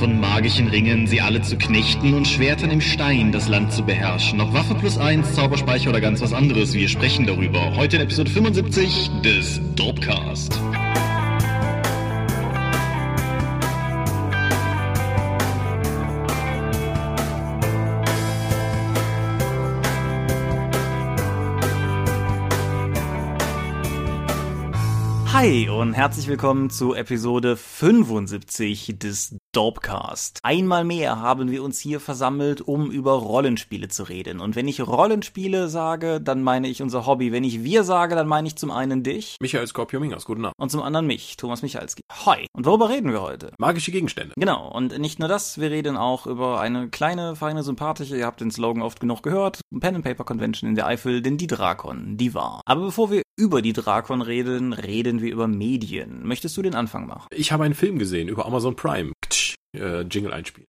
von magischen Ringen, sie alle zu knechten und Schwertern im Stein das Land zu beherrschen. Noch Waffe plus eins, Zauberspeicher oder ganz was anderes. Wir sprechen darüber. Heute in Episode 75 des Dopecast. Hi und herzlich willkommen zu Episode 75 des Dopecast. Einmal mehr haben wir uns hier versammelt, um über Rollenspiele zu reden. Und wenn ich Rollenspiele sage, dann meine ich unser Hobby. Wenn ich wir sage, dann meine ich zum einen dich. Michael Skorpio-Mingas, guten Abend. Und zum anderen mich, Thomas Michalski. Hi. Und worüber reden wir heute? Magische Gegenstände. Genau. Und nicht nur das, wir reden auch über eine kleine, feine, sympathische, ihr habt den Slogan oft genug gehört, Pen and Paper Convention in der Eifel, denn die Drakon, die war. Aber bevor wir über die Drakon reden, reden wir über Medien. Möchtest du den Anfang machen? Ich habe einen Film gesehen über Amazon Prime. Ktsch, äh, Jingle einspielen.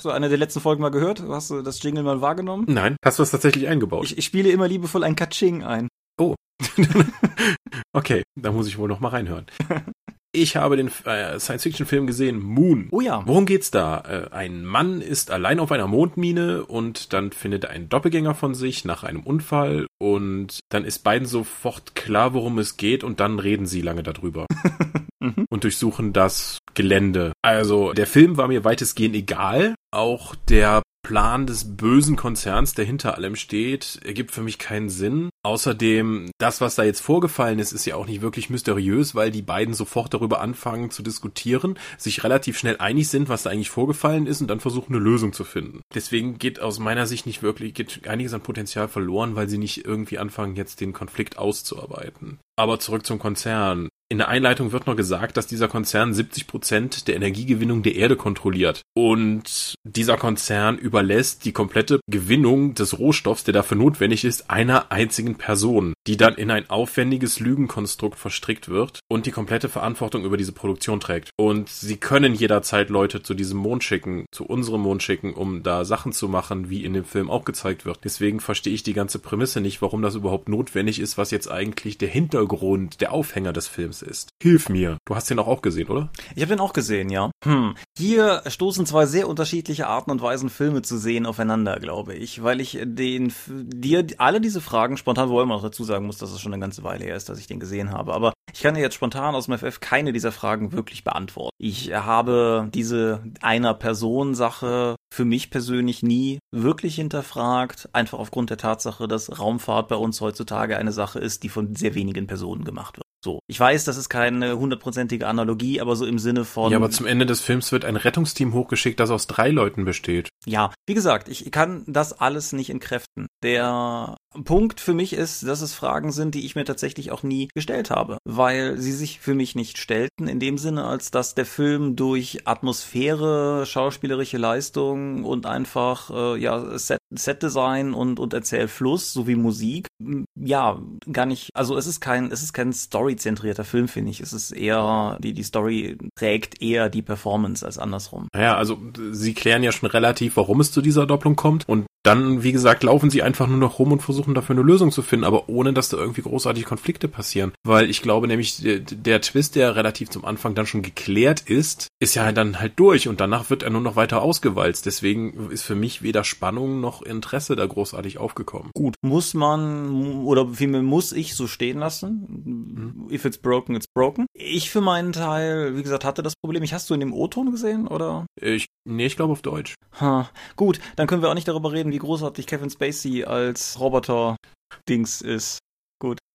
So eine der letzten Folgen mal gehört? Hast du das Jingle mal wahrgenommen? Nein, hast du es tatsächlich eingebaut? Ich, ich spiele immer liebevoll ein Katsching ein. Oh. okay, da muss ich wohl noch mal reinhören. Ich habe den äh, Science-Fiction-Film gesehen, Moon. Oh ja. Worum geht's da? Äh, ein Mann ist allein auf einer Mondmine und dann findet er einen Doppelgänger von sich nach einem Unfall und dann ist beiden sofort klar, worum es geht und dann reden sie lange darüber Mhm. und durchsuchen das Gelände. Also der Film war mir weitestgehend egal. Auch der Plan des bösen Konzerns, der hinter allem steht, ergibt für mich keinen Sinn. Außerdem, das, was da jetzt vorgefallen ist, ist ja auch nicht wirklich mysteriös, weil die beiden sofort darüber anfangen zu diskutieren, sich relativ schnell einig sind, was da eigentlich vorgefallen ist und dann versuchen, eine Lösung zu finden. Deswegen geht aus meiner Sicht nicht wirklich, geht einiges an Potenzial verloren, weil sie nicht irgendwie anfangen, jetzt den Konflikt auszuarbeiten. Aber zurück zum Konzern. In der Einleitung wird noch gesagt, dass dieser Konzern 70 Prozent der Energiegewinnung der Erde kontrolliert. Und dieser Konzern überlässt die komplette Gewinnung des Rohstoffs, der dafür notwendig ist, einer einzigen Person, die dann in ein aufwendiges Lügenkonstrukt verstrickt wird und die komplette Verantwortung über diese Produktion trägt. Und sie können jederzeit Leute zu diesem Mond schicken, zu unserem Mond schicken, um da Sachen zu machen, wie in dem Film auch gezeigt wird. Deswegen verstehe ich die ganze Prämisse nicht, warum das überhaupt notwendig ist, was jetzt eigentlich der Hintergrund, der Aufhänger des Films ist. Hilf mir. Du hast den auch, auch gesehen, oder? Ich habe den auch gesehen, ja. Hm. Hier stoßen zwei sehr unterschiedliche Arten und Weisen, Filme zu sehen, aufeinander, glaube ich. Weil ich den dir alle diese Fragen spontan, wobei man auch dazu sagen muss, dass es schon eine ganze Weile her ist, dass ich den gesehen habe. Aber ich kann dir jetzt spontan aus dem FF keine dieser Fragen wirklich beantworten. Ich habe diese einer Person Sache für mich persönlich nie wirklich hinterfragt, einfach aufgrund der Tatsache, dass Raumfahrt bei uns heutzutage eine Sache ist, die von sehr wenigen Personen gemacht wird. So, ich weiß, das ist keine hundertprozentige Analogie, aber so im Sinne von. Ja, aber zum Ende des Films wird ein Rettungsteam hochgeschickt, das aus drei Leuten besteht. Ja, wie gesagt, ich kann das alles nicht entkräften. Der Punkt für mich ist, dass es Fragen sind, die ich mir tatsächlich auch nie gestellt habe, weil sie sich für mich nicht stellten, in dem Sinne, als dass der Film durch Atmosphäre, schauspielerische Leistung und einfach äh, ja Set, Setdesign und und Erzählfluss sowie Musik ja gar nicht. Also es ist kein es ist kein Story-zentrierter Film, finde ich. Es ist eher die die Story trägt eher die Performance als andersrum. Naja, also sie klären ja schon relativ, warum es zu dieser Doppelung kommt und dann, wie gesagt, laufen sie einfach nur noch rum und versuchen dafür eine Lösung zu finden, aber ohne, dass da irgendwie großartig Konflikte passieren. Weil ich glaube nämlich, der, der Twist, der relativ zum Anfang dann schon geklärt ist, ist ja dann halt durch und danach wird er nur noch weiter ausgewalzt. Deswegen ist für mich weder Spannung noch Interesse da großartig aufgekommen. Gut, muss man oder vielmehr muss ich so stehen lassen. If it's broken, it's broken. Ich für meinen Teil, wie gesagt, hatte das Problem. Ich hast du in dem O-Ton gesehen oder? Ich, nee, ich glaube auf Deutsch. Ha, gut, dann können wir auch nicht darüber reden, wie großartig Kevin Spacey als Roboter-Dings ist.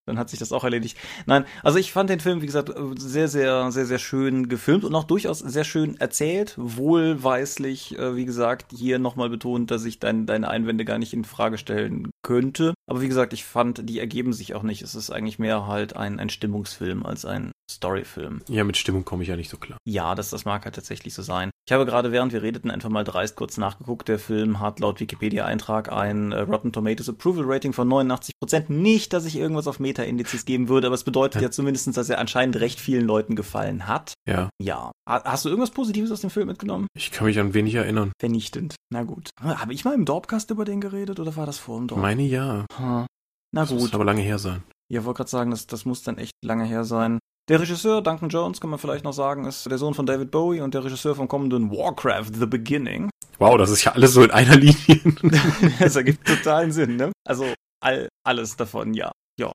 Dann hat sich das auch erledigt. Nein, also ich fand den Film, wie gesagt, sehr, sehr, sehr, sehr schön gefilmt und auch durchaus sehr schön erzählt. Wohlweislich, äh, wie gesagt, hier nochmal betont, dass ich dein, deine Einwände gar nicht in Frage stellen könnte. Aber wie gesagt, ich fand, die ergeben sich auch nicht. Es ist eigentlich mehr halt ein, ein Stimmungsfilm als ein Storyfilm. Ja, mit Stimmung komme ich ja nicht so klar. Ja, das, das mag halt tatsächlich so sein. Ich habe gerade, während wir redeten, einfach mal dreist kurz nachgeguckt. Der Film hat laut Wikipedia-Eintrag ein äh, Rotten Tomatoes Approval Rating von 89 Prozent. Nicht, dass ich irgendwas auf Meta-Indizes geben würde, aber es bedeutet ja. ja zumindest, dass er anscheinend recht vielen Leuten gefallen hat. Ja. Ja. Hast du irgendwas Positives aus dem Film mitgenommen? Ich kann mich an wenig erinnern. Vernichtend. Na gut. Habe ich mal im Dorpcast über den geredet oder war das vor dem Dorp? Meine ja. Ha. Na das gut. Muss aber lange her sein. Ja, wollte gerade sagen, das, das muss dann echt lange her sein. Der Regisseur Duncan Jones, kann man vielleicht noch sagen, ist der Sohn von David Bowie und der Regisseur vom kommenden Warcraft The Beginning. Wow, das ist ja alles so in einer Linie. das ergibt totalen Sinn, ne? Also all, alles davon, ja. Ja.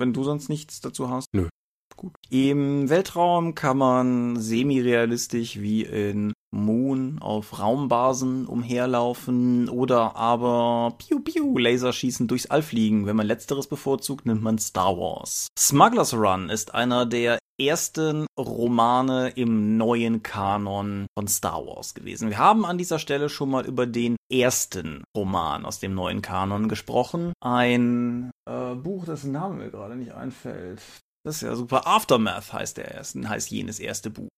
Wenn du sonst nichts dazu hast. Nö. Gut. Im Weltraum kann man semi-realistisch wie in Moon auf Raumbasen umherlaufen oder aber Piu Piu Laserschießen durchs All fliegen. Wenn man letzteres bevorzugt, nimmt man Star Wars. Smuggler's Run ist einer der ersten Romane im neuen Kanon von Star Wars gewesen. Wir haben an dieser Stelle schon mal über den ersten Roman aus dem neuen Kanon gesprochen. Ein äh, Buch, dessen Name mir gerade nicht einfällt. Das ist ja super. Aftermath heißt der erste, heißt jenes erste Buch.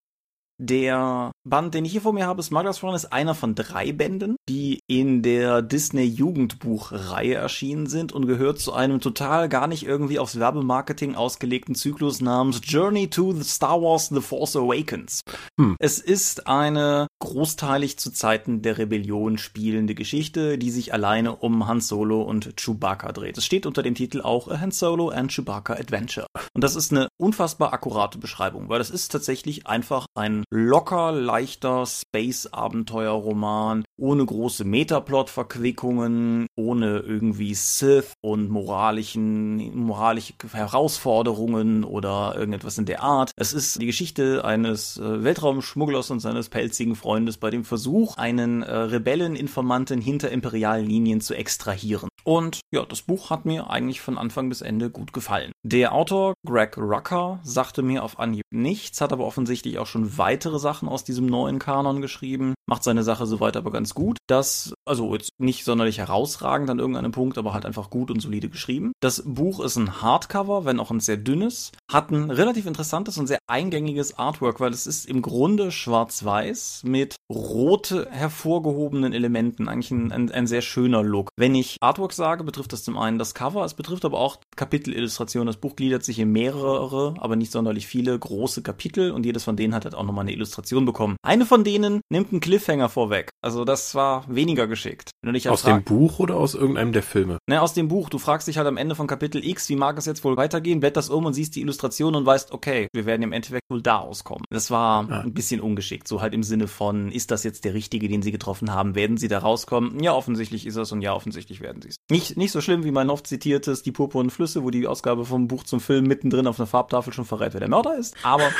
Der Band, den ich hier vor mir habe, Smuggler's Run, ist einer von drei Bänden, die in der Disney Jugendbuchreihe erschienen sind und gehört zu einem total gar nicht irgendwie aufs Werbemarketing ausgelegten Zyklus namens Journey to the Star Wars The Force Awakens. Hm. Es ist eine großteilig zu Zeiten der Rebellion spielende Geschichte, die sich alleine um Han Solo und Chewbacca dreht. Es steht unter dem Titel auch A Han Solo and Chewbacca Adventure. Und das ist eine unfassbar akkurate Beschreibung, weil das ist tatsächlich einfach ein locker, leichter Space-Abenteuerroman, ohne große Metaplot-Verquickungen, ohne irgendwie Sith und moralischen, moralische Herausforderungen oder irgendetwas in der Art. Es ist die Geschichte eines äh, Weltraumschmugglers und seines pelzigen Freundes bei dem Versuch, einen äh, Rebelleninformanten hinter imperialen Linien zu extrahieren. Und ja, das Buch hat mir eigentlich von Anfang bis Ende gut gefallen. Der Autor Greg Rucker sagte mir auf Anhieb nichts, hat aber offensichtlich auch schon weitere Sachen aus diesem neuen Kanon geschrieben, macht seine Sache soweit aber ganz gut. Das, also jetzt nicht sonderlich herausragend an irgendeinem Punkt, aber halt einfach gut und solide geschrieben. Das Buch ist ein Hardcover, wenn auch ein sehr dünnes, hat ein relativ interessantes und sehr eingängiges Artwork, weil es ist im Grunde schwarz-weiß mit rote hervorgehobenen Elementen. Eigentlich ein, ein, ein sehr schöner Look. Wenn ich Artwork sage, betrifft das zum einen das Cover, es betrifft aber auch Kapitelillustrationen. Das Buch gliedert sich in mehrere, aber nicht sonderlich viele große Kapitel und jedes von denen hat halt auch nochmal eine Illustration bekommen. Eine von denen nimmt einen Cliffhanger vorweg. Also das war weniger geschickt. Aus dem Buch oder aus irgendeinem der Filme? Ne, aus dem Buch. Du fragst dich halt am Ende von Kapitel X, wie mag es jetzt wohl weitergehen, blätterst um und siehst die Illustration und weißt, okay, wir werden im Endeffekt wohl da auskommen. Das war ja. ein bisschen ungeschickt. So halt im Sinne von, ist das jetzt der richtige, den sie getroffen haben? Werden sie da rauskommen? Ja, offensichtlich ist es und ja, offensichtlich werden sie es. Nicht, nicht so schlimm wie mein oft zitiertes Die purpurnen Flüsse, wo die Ausgabe vom Buch zum Film mittendrin auf einer Farbtafel schon verrät, wer der Mörder ist. Aber,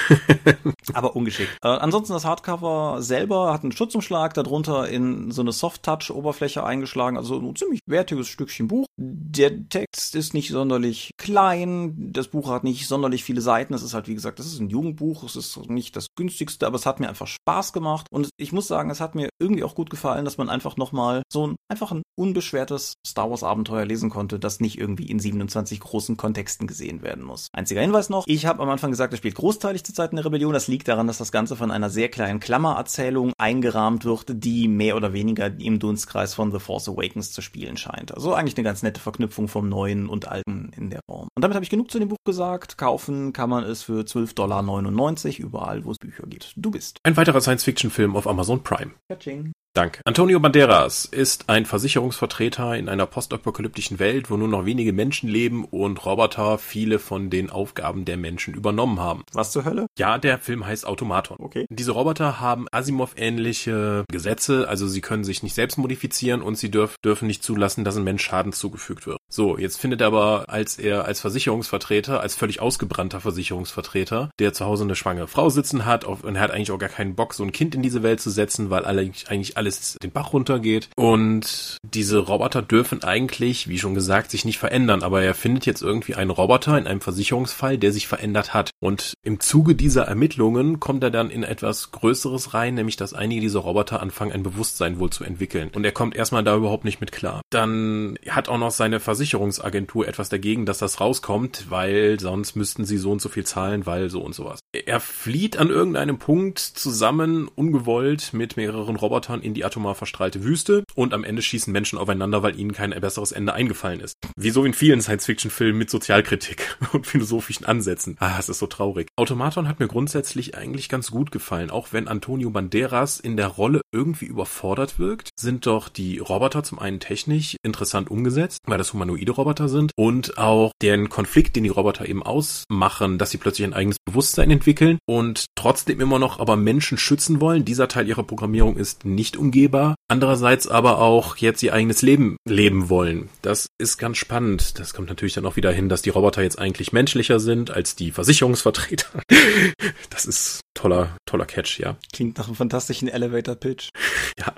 aber ungeschickt. Äh, ansonsten das Hardcover selber hat einen Schutzumschlag darunter in so eine Soft-Touch-Oberfläche eingeschlagen. Also ein ziemlich wertiges Stückchen Buch. Der Text ist nicht sonderlich klein. Das Buch hat nicht sonderlich viele Seiten. Es ist halt, wie gesagt, das ist ein Jugendbuch. Es ist nicht das günstigste, aber es hat mir einfach Spaß gemacht. Und ich muss sagen, es hat mir irgendwie auch gut gefallen, dass man einfach nochmal so ein, einfach ein unbeschwertes Star Wars Abenteuer lesen konnte, das nicht irgendwie in 27 großen Kontexten gesehen werden muss. Einziger Hinweis noch. Ich habe am Anfang gesagt, es spielt großteilig zu Zeiten der Rebellion. Das liegt daran, dass das Ganze von einer sehr kleinen Klammererzählung eingerahmt wird, die mehr oder weniger im Dunstkreis von The Force Awakens zu spielen scheint. Also eigentlich eine ganz nette Verknüpfung vom Neuen und Alten in der Form. Und damit habe ich genug zu dem Buch gesagt. Kaufen kann man es für 12,99 Dollar überall, wo es Bücher gibt. Du bist. Ein weiterer Science-Fiction-Film auf Amazon Prime. Katsching. Danke. Antonio Banderas ist ein Versicherungsvertreter in einer postapokalyptischen Welt, wo nur noch wenige Menschen leben und Roboter viele von den Aufgaben der Menschen übernommen haben. Was zur Hölle? Ja, der Film heißt Automaton. Okay. Diese Roboter haben Asimov-ähnliche Gesetze, also sie können sich nicht selbst modifizieren und sie dürf, dürfen nicht zulassen, dass ein Mensch Schaden zugefügt wird. So, jetzt findet er aber, als er als Versicherungsvertreter, als völlig ausgebrannter Versicherungsvertreter, der zu Hause eine schwangere Frau sitzen hat und er hat eigentlich auch gar keinen Bock, so ein Kind in diese Welt zu setzen, weil eigentlich alles den Bach runtergeht. Und diese Roboter dürfen eigentlich, wie schon gesagt, sich nicht verändern. Aber er findet jetzt irgendwie einen Roboter in einem Versicherungsfall, der sich verändert hat. Und im Zuge dieser Ermittlungen kommt er dann in etwas Größeres rein, nämlich dass einige dieser Roboter anfangen, ein Bewusstsein wohl zu entwickeln. Und er kommt erstmal da überhaupt nicht mit klar. Dann hat auch noch seine Versicherungsagentur etwas dagegen, dass das rauskommt, weil sonst müssten sie so und so viel zahlen, weil so und sowas. Er flieht an irgendeinem Punkt zusammen, ungewollt, mit mehreren Robotern in in die atomar verstrahlte Wüste und am Ende schießen Menschen aufeinander, weil ihnen kein besseres Ende eingefallen ist. Wie so in vielen Science-Fiction-Filmen mit Sozialkritik und philosophischen Ansätzen. Ah, es ist so traurig. Automaton hat mir grundsätzlich eigentlich ganz gut gefallen, auch wenn Antonio Banderas in der Rolle irgendwie überfordert wirkt, sind doch die Roboter zum einen technisch interessant umgesetzt, weil das humanoide Roboter sind und auch deren Konflikt, den die Roboter eben ausmachen, dass sie plötzlich ein eigenes Bewusstsein entwickeln und trotzdem immer noch aber Menschen schützen wollen. Dieser Teil ihrer Programmierung ist nicht umgehbar. Andererseits aber auch jetzt ihr eigenes Leben leben wollen. Das ist ganz spannend. Das kommt natürlich dann auch wieder hin, dass die Roboter jetzt eigentlich menschlicher sind als die Versicherungsvertreter. Das ist toller, toller Catch, ja. Klingt nach einem fantastischen Elevator-Pitch. Ja.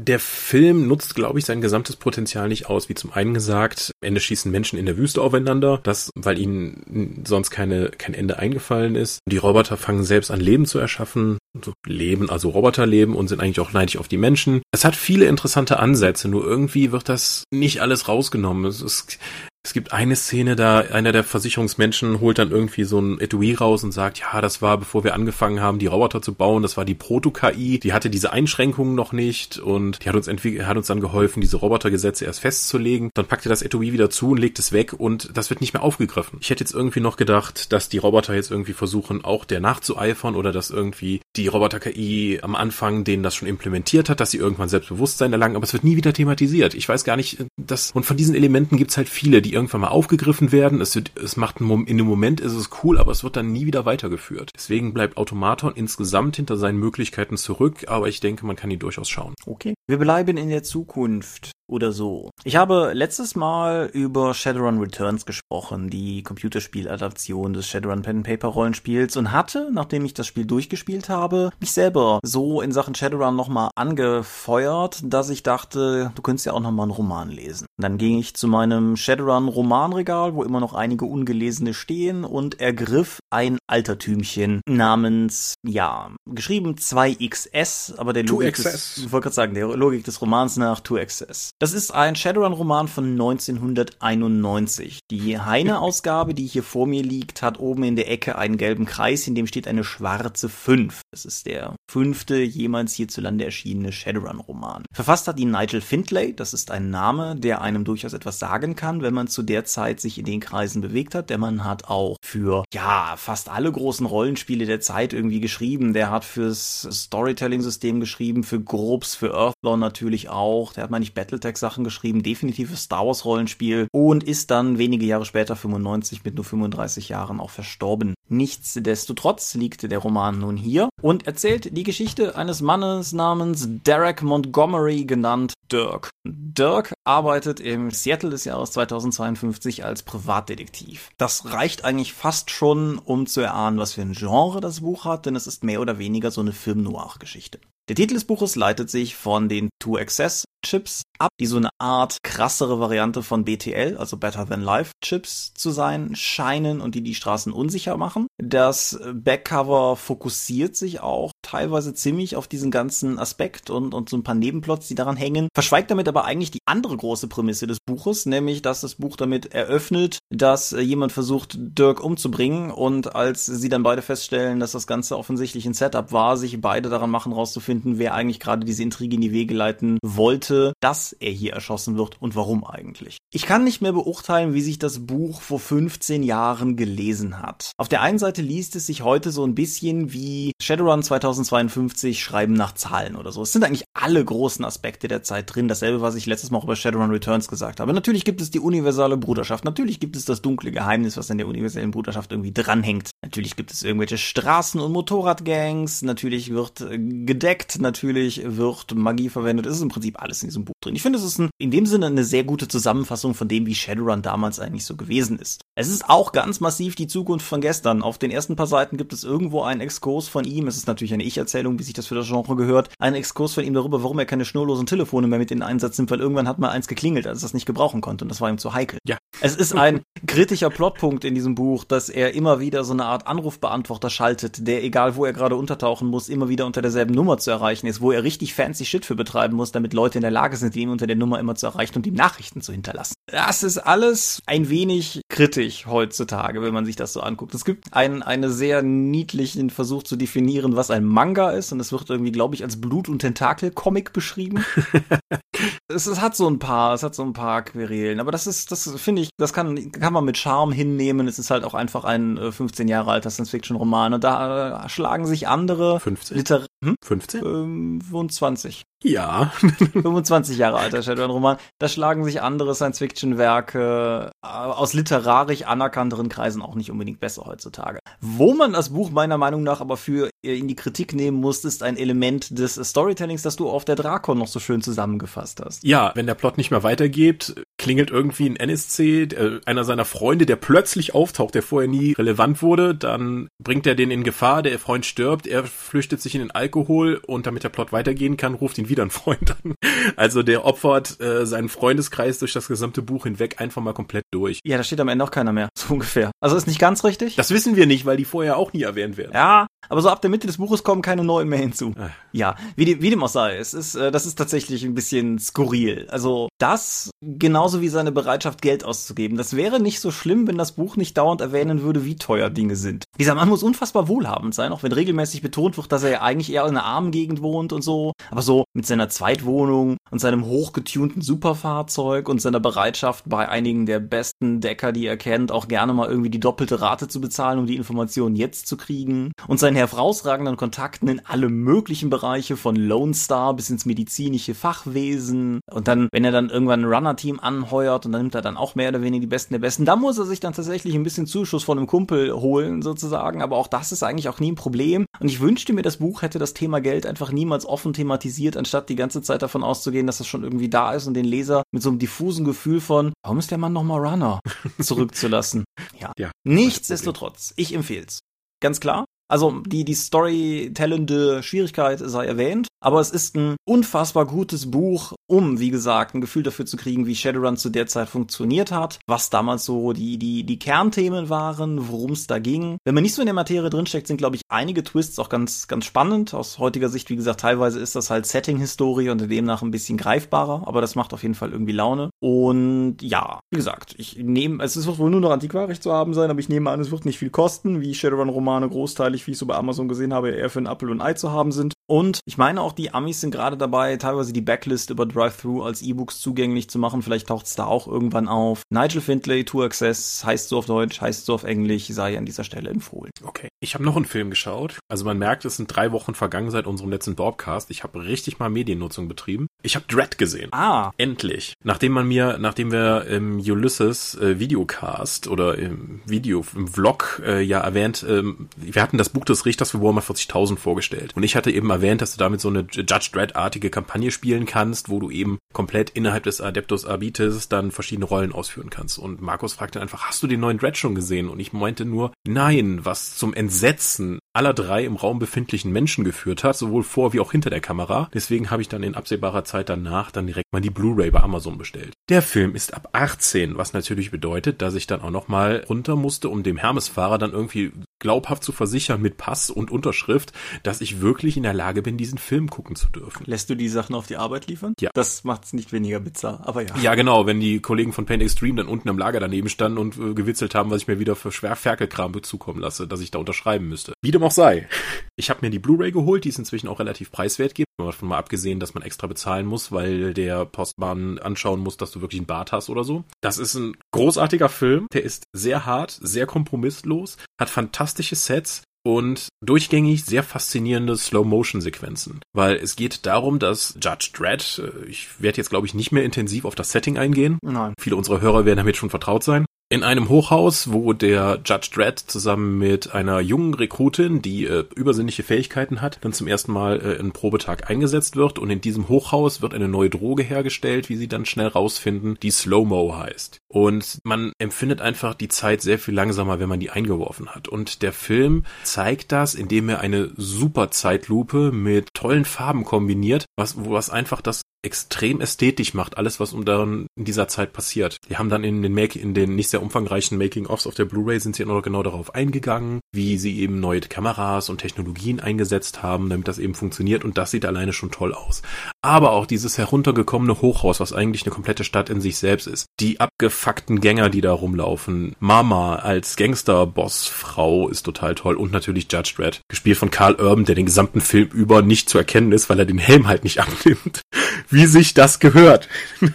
Der Film nutzt, glaube ich, sein gesamtes Potenzial nicht aus. Wie zum einen gesagt, Ende schießen Menschen in der Wüste aufeinander, das, weil ihnen sonst keine, kein Ende eingefallen ist. Die Roboter fangen selbst an, Leben zu erschaffen, so Leben, also Roboterleben und sind eigentlich auch neidisch auf die Menschen. Es hat viele interessante Ansätze, nur irgendwie wird das nicht alles rausgenommen. Es ist, es gibt eine Szene, da einer der Versicherungsmenschen holt dann irgendwie so ein Etui raus und sagt, ja, das war, bevor wir angefangen haben, die Roboter zu bauen, das war die Proto-KI, die hatte diese Einschränkungen noch nicht und die hat uns hat uns dann geholfen, diese Robotergesetze erst festzulegen. Dann packt er das Etui wieder zu und legt es weg und das wird nicht mehr aufgegriffen. Ich hätte jetzt irgendwie noch gedacht, dass die Roboter jetzt irgendwie versuchen, auch der nachzueifern oder dass irgendwie die Roboter-KI am Anfang denen das schon implementiert hat, dass sie irgendwann Selbstbewusstsein erlangen, aber es wird nie wieder thematisiert. Ich weiß gar nicht, dass, und von diesen Elementen gibt's halt viele, die irgendwann mal aufgegriffen werden. Es, wird, es macht einen, in dem Moment ist es cool, aber es wird dann nie wieder weitergeführt. Deswegen bleibt Automaton insgesamt hinter seinen Möglichkeiten zurück, aber ich denke, man kann ihn durchaus schauen. Okay. Wir bleiben in der Zukunft oder so. Ich habe letztes Mal über Shadowrun Returns gesprochen, die Computerspieladaption des Shadowrun Pen Paper Rollenspiels und hatte, nachdem ich das Spiel durchgespielt habe, mich selber so in Sachen Shadowrun nochmal angefeuert, dass ich dachte, du könntest ja auch nochmal einen Roman lesen. Dann ging ich zu meinem Shadowrun Romanregal, wo immer noch einige ungelesene stehen und ergriff ein Altertümchen namens, ja, geschrieben 2XS, aber der Logik des, ich wollte gerade sagen, der Logik des Romans nach 2XS. Das ist ein Shadowrun-Roman von 1991. Die Heine-Ausgabe, die hier vor mir liegt, hat oben in der Ecke einen gelben Kreis, in dem steht eine schwarze 5. Das ist der fünfte jemals hierzulande erschienene Shadowrun-Roman. Verfasst hat ihn Nigel Findlay. Das ist ein Name, der einem durchaus etwas sagen kann, wenn man zu der Zeit sich in den Kreisen bewegt hat. Der Mann hat auch für, ja, fast alle großen Rollenspiele der Zeit irgendwie geschrieben. Der hat fürs Storytelling-System geschrieben, für Grobs, für Earthbound natürlich auch. Der hat mal nicht Battletech Sachen geschrieben, definitives Star Wars Rollenspiel und ist dann wenige Jahre später, 95, mit nur 35 Jahren auch verstorben. Nichtsdestotrotz liegt der Roman nun hier und erzählt die Geschichte eines Mannes namens Derek Montgomery, genannt Dirk. Dirk arbeitet im Seattle des Jahres 2052 als Privatdetektiv. Das reicht eigentlich fast schon, um zu erahnen, was für ein Genre das Buch hat, denn es ist mehr oder weniger so eine Film-Noir-Geschichte. Der Titel des Buches leitet sich von den Two Access Chips ab, die so eine Art krassere Variante von BTL, also Better Than Life Chips zu sein scheinen und die die Straßen unsicher machen. Das Backcover fokussiert sich auch teilweise ziemlich auf diesen ganzen Aspekt und, und so ein paar Nebenplots, die daran hängen, verschweigt damit aber eigentlich die andere große Prämisse des Buches, nämlich, dass das Buch damit eröffnet, dass jemand versucht, Dirk umzubringen und als sie dann beide feststellen, dass das Ganze offensichtlich ein Setup war, sich beide daran machen, rauszufinden, wer eigentlich gerade diese Intrige in die Wege leiten wollte, dass er hier erschossen wird und warum eigentlich. Ich kann nicht mehr beurteilen, wie sich das Buch vor 15 Jahren gelesen hat. Auf der einen Seite liest es sich heute so ein bisschen wie Shadowrun 2052 Schreiben nach Zahlen oder so. Es sind eigentlich alle großen Aspekte der Zeit drin. Dasselbe, was ich letztes Mal auch über Shadowrun Returns gesagt habe. Natürlich gibt es die universale Bruderschaft. Natürlich gibt es das dunkle Geheimnis, was an der universellen Bruderschaft irgendwie dranhängt. Natürlich gibt es irgendwelche Straßen- und Motorradgangs. Natürlich wird äh, gedeckt. Natürlich wird Magie verwendet. Es ist im Prinzip alles in diesem Buch drin. Ich finde, es ist ein, in dem Sinne eine sehr gute Zusammenfassung von dem, wie Shadowrun damals eigentlich so gewesen ist. Es ist auch ganz massiv die Zukunft von gestern. Auf den ersten paar Seiten gibt es irgendwo einen Exkurs von ihm. Es ist natürlich eine Ich-Erzählung, wie sich das für das Genre gehört. Ein Exkurs von ihm darüber, warum er keine schnurlosen Telefone mehr mit in Einsatz nimmt, weil irgendwann hat mal eins geklingelt, als er das nicht gebrauchen konnte und das war ihm zu heikel. Ja. Es ist ein kritischer Plotpunkt in diesem Buch, dass er immer wieder so eine Art Anrufbeantworter schaltet, der, egal wo er gerade untertauchen muss, immer wieder unter derselben Nummer zu erreichen ist, wo er richtig fancy Shit für betreiben muss, damit Leute in der der Lage sind, ihn unter der Nummer immer zu erreichen und ihm Nachrichten zu hinterlassen. Das ist alles ein wenig kritisch heutzutage, wenn man sich das so anguckt. Es gibt einen, einen sehr niedlichen Versuch zu definieren, was ein Manga ist und es wird irgendwie, glaube ich, als Blut- und Tentakel-Comic beschrieben. es, es, hat so ein paar, es hat so ein paar Querelen, aber das ist, das finde ich, das kann, kann man mit Charme hinnehmen. Es ist halt auch einfach ein 15 äh, Jahre alter Science-Fiction-Roman und da äh, schlagen sich andere 15? Liter hm? 15? Ähm, 25. Ja. 25 Jahre alter Shadowrun-Roman. Da schlagen sich andere Science-Fiction-Werke äh, aus literarisch anerkannteren Kreisen auch nicht unbedingt besser heutzutage. Wo man das Buch meiner Meinung nach aber für in die Kritik nehmen muss, ist ein Element des Storytellings, das du auf der Drakon noch so schön zusammengefasst hast. Ja, wenn der Plot nicht mehr weitergeht, klingelt irgendwie ein NSC, äh, einer seiner Freunde, der plötzlich auftaucht, der vorher nie relevant wurde, dann bringt er den in Gefahr, der Freund stirbt, er flüchtet sich in den Alkohol und damit der Plot weitergehen kann, ruft ihn wieder ein Freund an. Also der opfert äh, seinen Freundeskreis durch das gesamte Buch hinweg einfach mal komplett durch. Ja, da steht am Ende auch keiner mehr, so ungefähr. Also ist nicht ganz richtig. Das wissen wir nicht, weil die vorher auch nie erwähnt werden. Ja, aber so ab der Mitte des Buches kommen keine neuen mehr hinzu. Äh. Ja, wie, die, wie dem auch sei, es ist, äh, das ist tatsächlich ein bisschen skurril. Also das, genauso wie seine Bereitschaft, Geld auszugeben, das wäre nicht so schlimm, wenn das Buch nicht dauernd erwähnen würde, wie teuer Dinge sind. Dieser Mann muss unfassbar wohlhabend sein, auch wenn regelmäßig betont wird, dass er ja eigentlich eher in einer armen Gegend wohnt und so. Aber so mit seiner Zweitwohnung und seinem hochgetunten Superfahrzeug und seiner Bereitschaft, bei einigen der besten Decker, die er kennt, auch gerne mal irgendwie die doppelte Rate zu bezahlen, um die Informationen jetzt zu kriegen. Und seinen herausragenden Kontakten in alle möglichen Bereiche von Lone Star bis ins medizinische Fachwesen. Und dann, wenn er dann irgendwann ein Runner-Team anheuert und dann nimmt er dann auch mehr oder weniger die Besten der Besten, da muss er sich dann tatsächlich ein bisschen Zuschuss von einem Kumpel holen, sozusagen. Aber auch das ist eigentlich auch nie ein Problem. Und ich wünschte mir, das Buch hätte das Thema Geld einfach niemals offen thematisiert, anstatt die ganze Zeit davon auszugehen, dass das schon irgendwie da ist und den Leser mit so einem diffusen Gefühl von, warum ist der Mann nochmal Runner, zurückzulassen. Ja. ja Nichtsdestotrotz, ich empfehl's. Ganz klar, also die, die storytellende Schwierigkeit sei erwähnt, aber es ist ein unfassbar gutes Buch, um, wie gesagt, ein Gefühl dafür zu kriegen, wie Shadowrun zu der Zeit funktioniert hat, was damals so die, die, die Kernthemen waren, worum es da ging. Wenn man nicht so in der Materie drinsteckt, sind, glaube ich, einige Twists auch ganz, ganz spannend. Aus heutiger Sicht, wie gesagt, teilweise ist das halt Setting-Historie und demnach ein bisschen greifbarer, aber das macht auf jeden Fall irgendwie Laune. Und ja, wie gesagt, ich nehme, es wird wohl nur noch antiquarisch zu haben sein, aber ich nehme an, es wird nicht viel kosten, wie Shadowrun-Romane großteilig, wie ich so bei Amazon gesehen habe, eher für ein Apple und ein Ei zu haben sind. Und ich meine auch, die Amis sind gerade dabei, teilweise die Backlist über Drive-Thru als E-Books zugänglich zu machen. Vielleicht taucht es da auch irgendwann auf. Nigel Findlay, To Access, heißt so auf Deutsch, heißt so auf Englisch, sei an dieser Stelle empfohlen. Okay. Ich habe noch einen Film geschaut. Also man merkt, es sind drei Wochen vergangen seit unserem letzten Broadcast. Ich habe richtig mal Mediennutzung betrieben. Ich habe Dread gesehen. Ah. Endlich. Nachdem man mir, nachdem wir im Ulysses äh, Videocast oder im Video, im Vlog äh, ja erwähnt, ähm, wir hatten das Buch des Richters für Warhammer 40.000 vorgestellt. Und ich hatte eben erwähnt, dass du damit so eine Judge Dredd-artige Kampagne spielen kannst, wo du eben komplett innerhalb des Adeptus Arbites dann verschiedene Rollen ausführen kannst. Und Markus fragte einfach, hast du den neuen Dredd schon gesehen? Und ich meinte nur, nein, was zum Entsetzen aller drei im Raum befindlichen Menschen geführt hat, sowohl vor wie auch hinter der Kamera. Deswegen habe ich dann in absehbarer Zeit danach dann direkt mal die Blu-ray bei Amazon bestellt. Der Film ist ab 18, was natürlich bedeutet, dass ich dann auch noch mal runter musste, um dem Hermesfahrer dann irgendwie glaubhaft zu versichern mit Pass und Unterschrift, dass ich wirklich in der Lage bin, diesen Film gucken zu dürfen. Lässt du die Sachen auf die Arbeit liefern? Ja. Das macht es nicht weniger bizarr, aber ja. Ja, genau. Wenn die Kollegen von Paint Extreme dann unten am Lager daneben standen und äh, gewitzelt haben, was ich mir wieder für Schwerferkelkram zukommen lasse, dass ich da unterschreiben müsste. Wie dem auch sei. Ich habe mir die Blu-ray geholt, die es inzwischen auch relativ preiswert gibt. Davon mal abgesehen, dass man extra bezahlen muss, weil der Postbahn anschauen muss, dass du wirklich einen Bart hast oder so. Das ist ein großartiger Film. Der ist sehr hart, sehr kompromisslos, hat fantastische Sets, und durchgängig sehr faszinierende Slow-Motion-Sequenzen, weil es geht darum, dass Judge Dredd, äh, ich werde jetzt glaube ich nicht mehr intensiv auf das Setting eingehen, Nein. viele unserer Hörer werden damit schon vertraut sein, in einem Hochhaus, wo der Judge Dredd zusammen mit einer jungen Rekrutin, die äh, übersinnliche Fähigkeiten hat, dann zum ersten Mal äh, in Probetag eingesetzt wird. Und in diesem Hochhaus wird eine neue Droge hergestellt, wie sie dann schnell rausfinden, die Slow-Mo heißt. Und man empfindet einfach die Zeit sehr viel langsamer, wenn man die eingeworfen hat. Und der Film zeigt das, indem er eine super Zeitlupe mit tollen Farben kombiniert, was, was einfach das extrem ästhetisch macht, alles, was um dann in dieser Zeit passiert. Die haben dann in den Make, in den nicht sehr umfangreichen Making-ofs auf der Blu-ray sind sie noch genau darauf eingegangen, wie sie eben neue Kameras und Technologien eingesetzt haben, damit das eben funktioniert und das sieht alleine schon toll aus. Aber auch dieses heruntergekommene Hochhaus, was eigentlich eine komplette Stadt in sich selbst ist, die abgefuckten Gänger, die da rumlaufen, Mama als Gangster-Boss-Frau ist total toll und natürlich Judge Dredd, gespielt von Carl Urban, der den gesamten Film über nicht zu erkennen ist, weil er den Helm halt nicht abnimmt wie sich das gehört.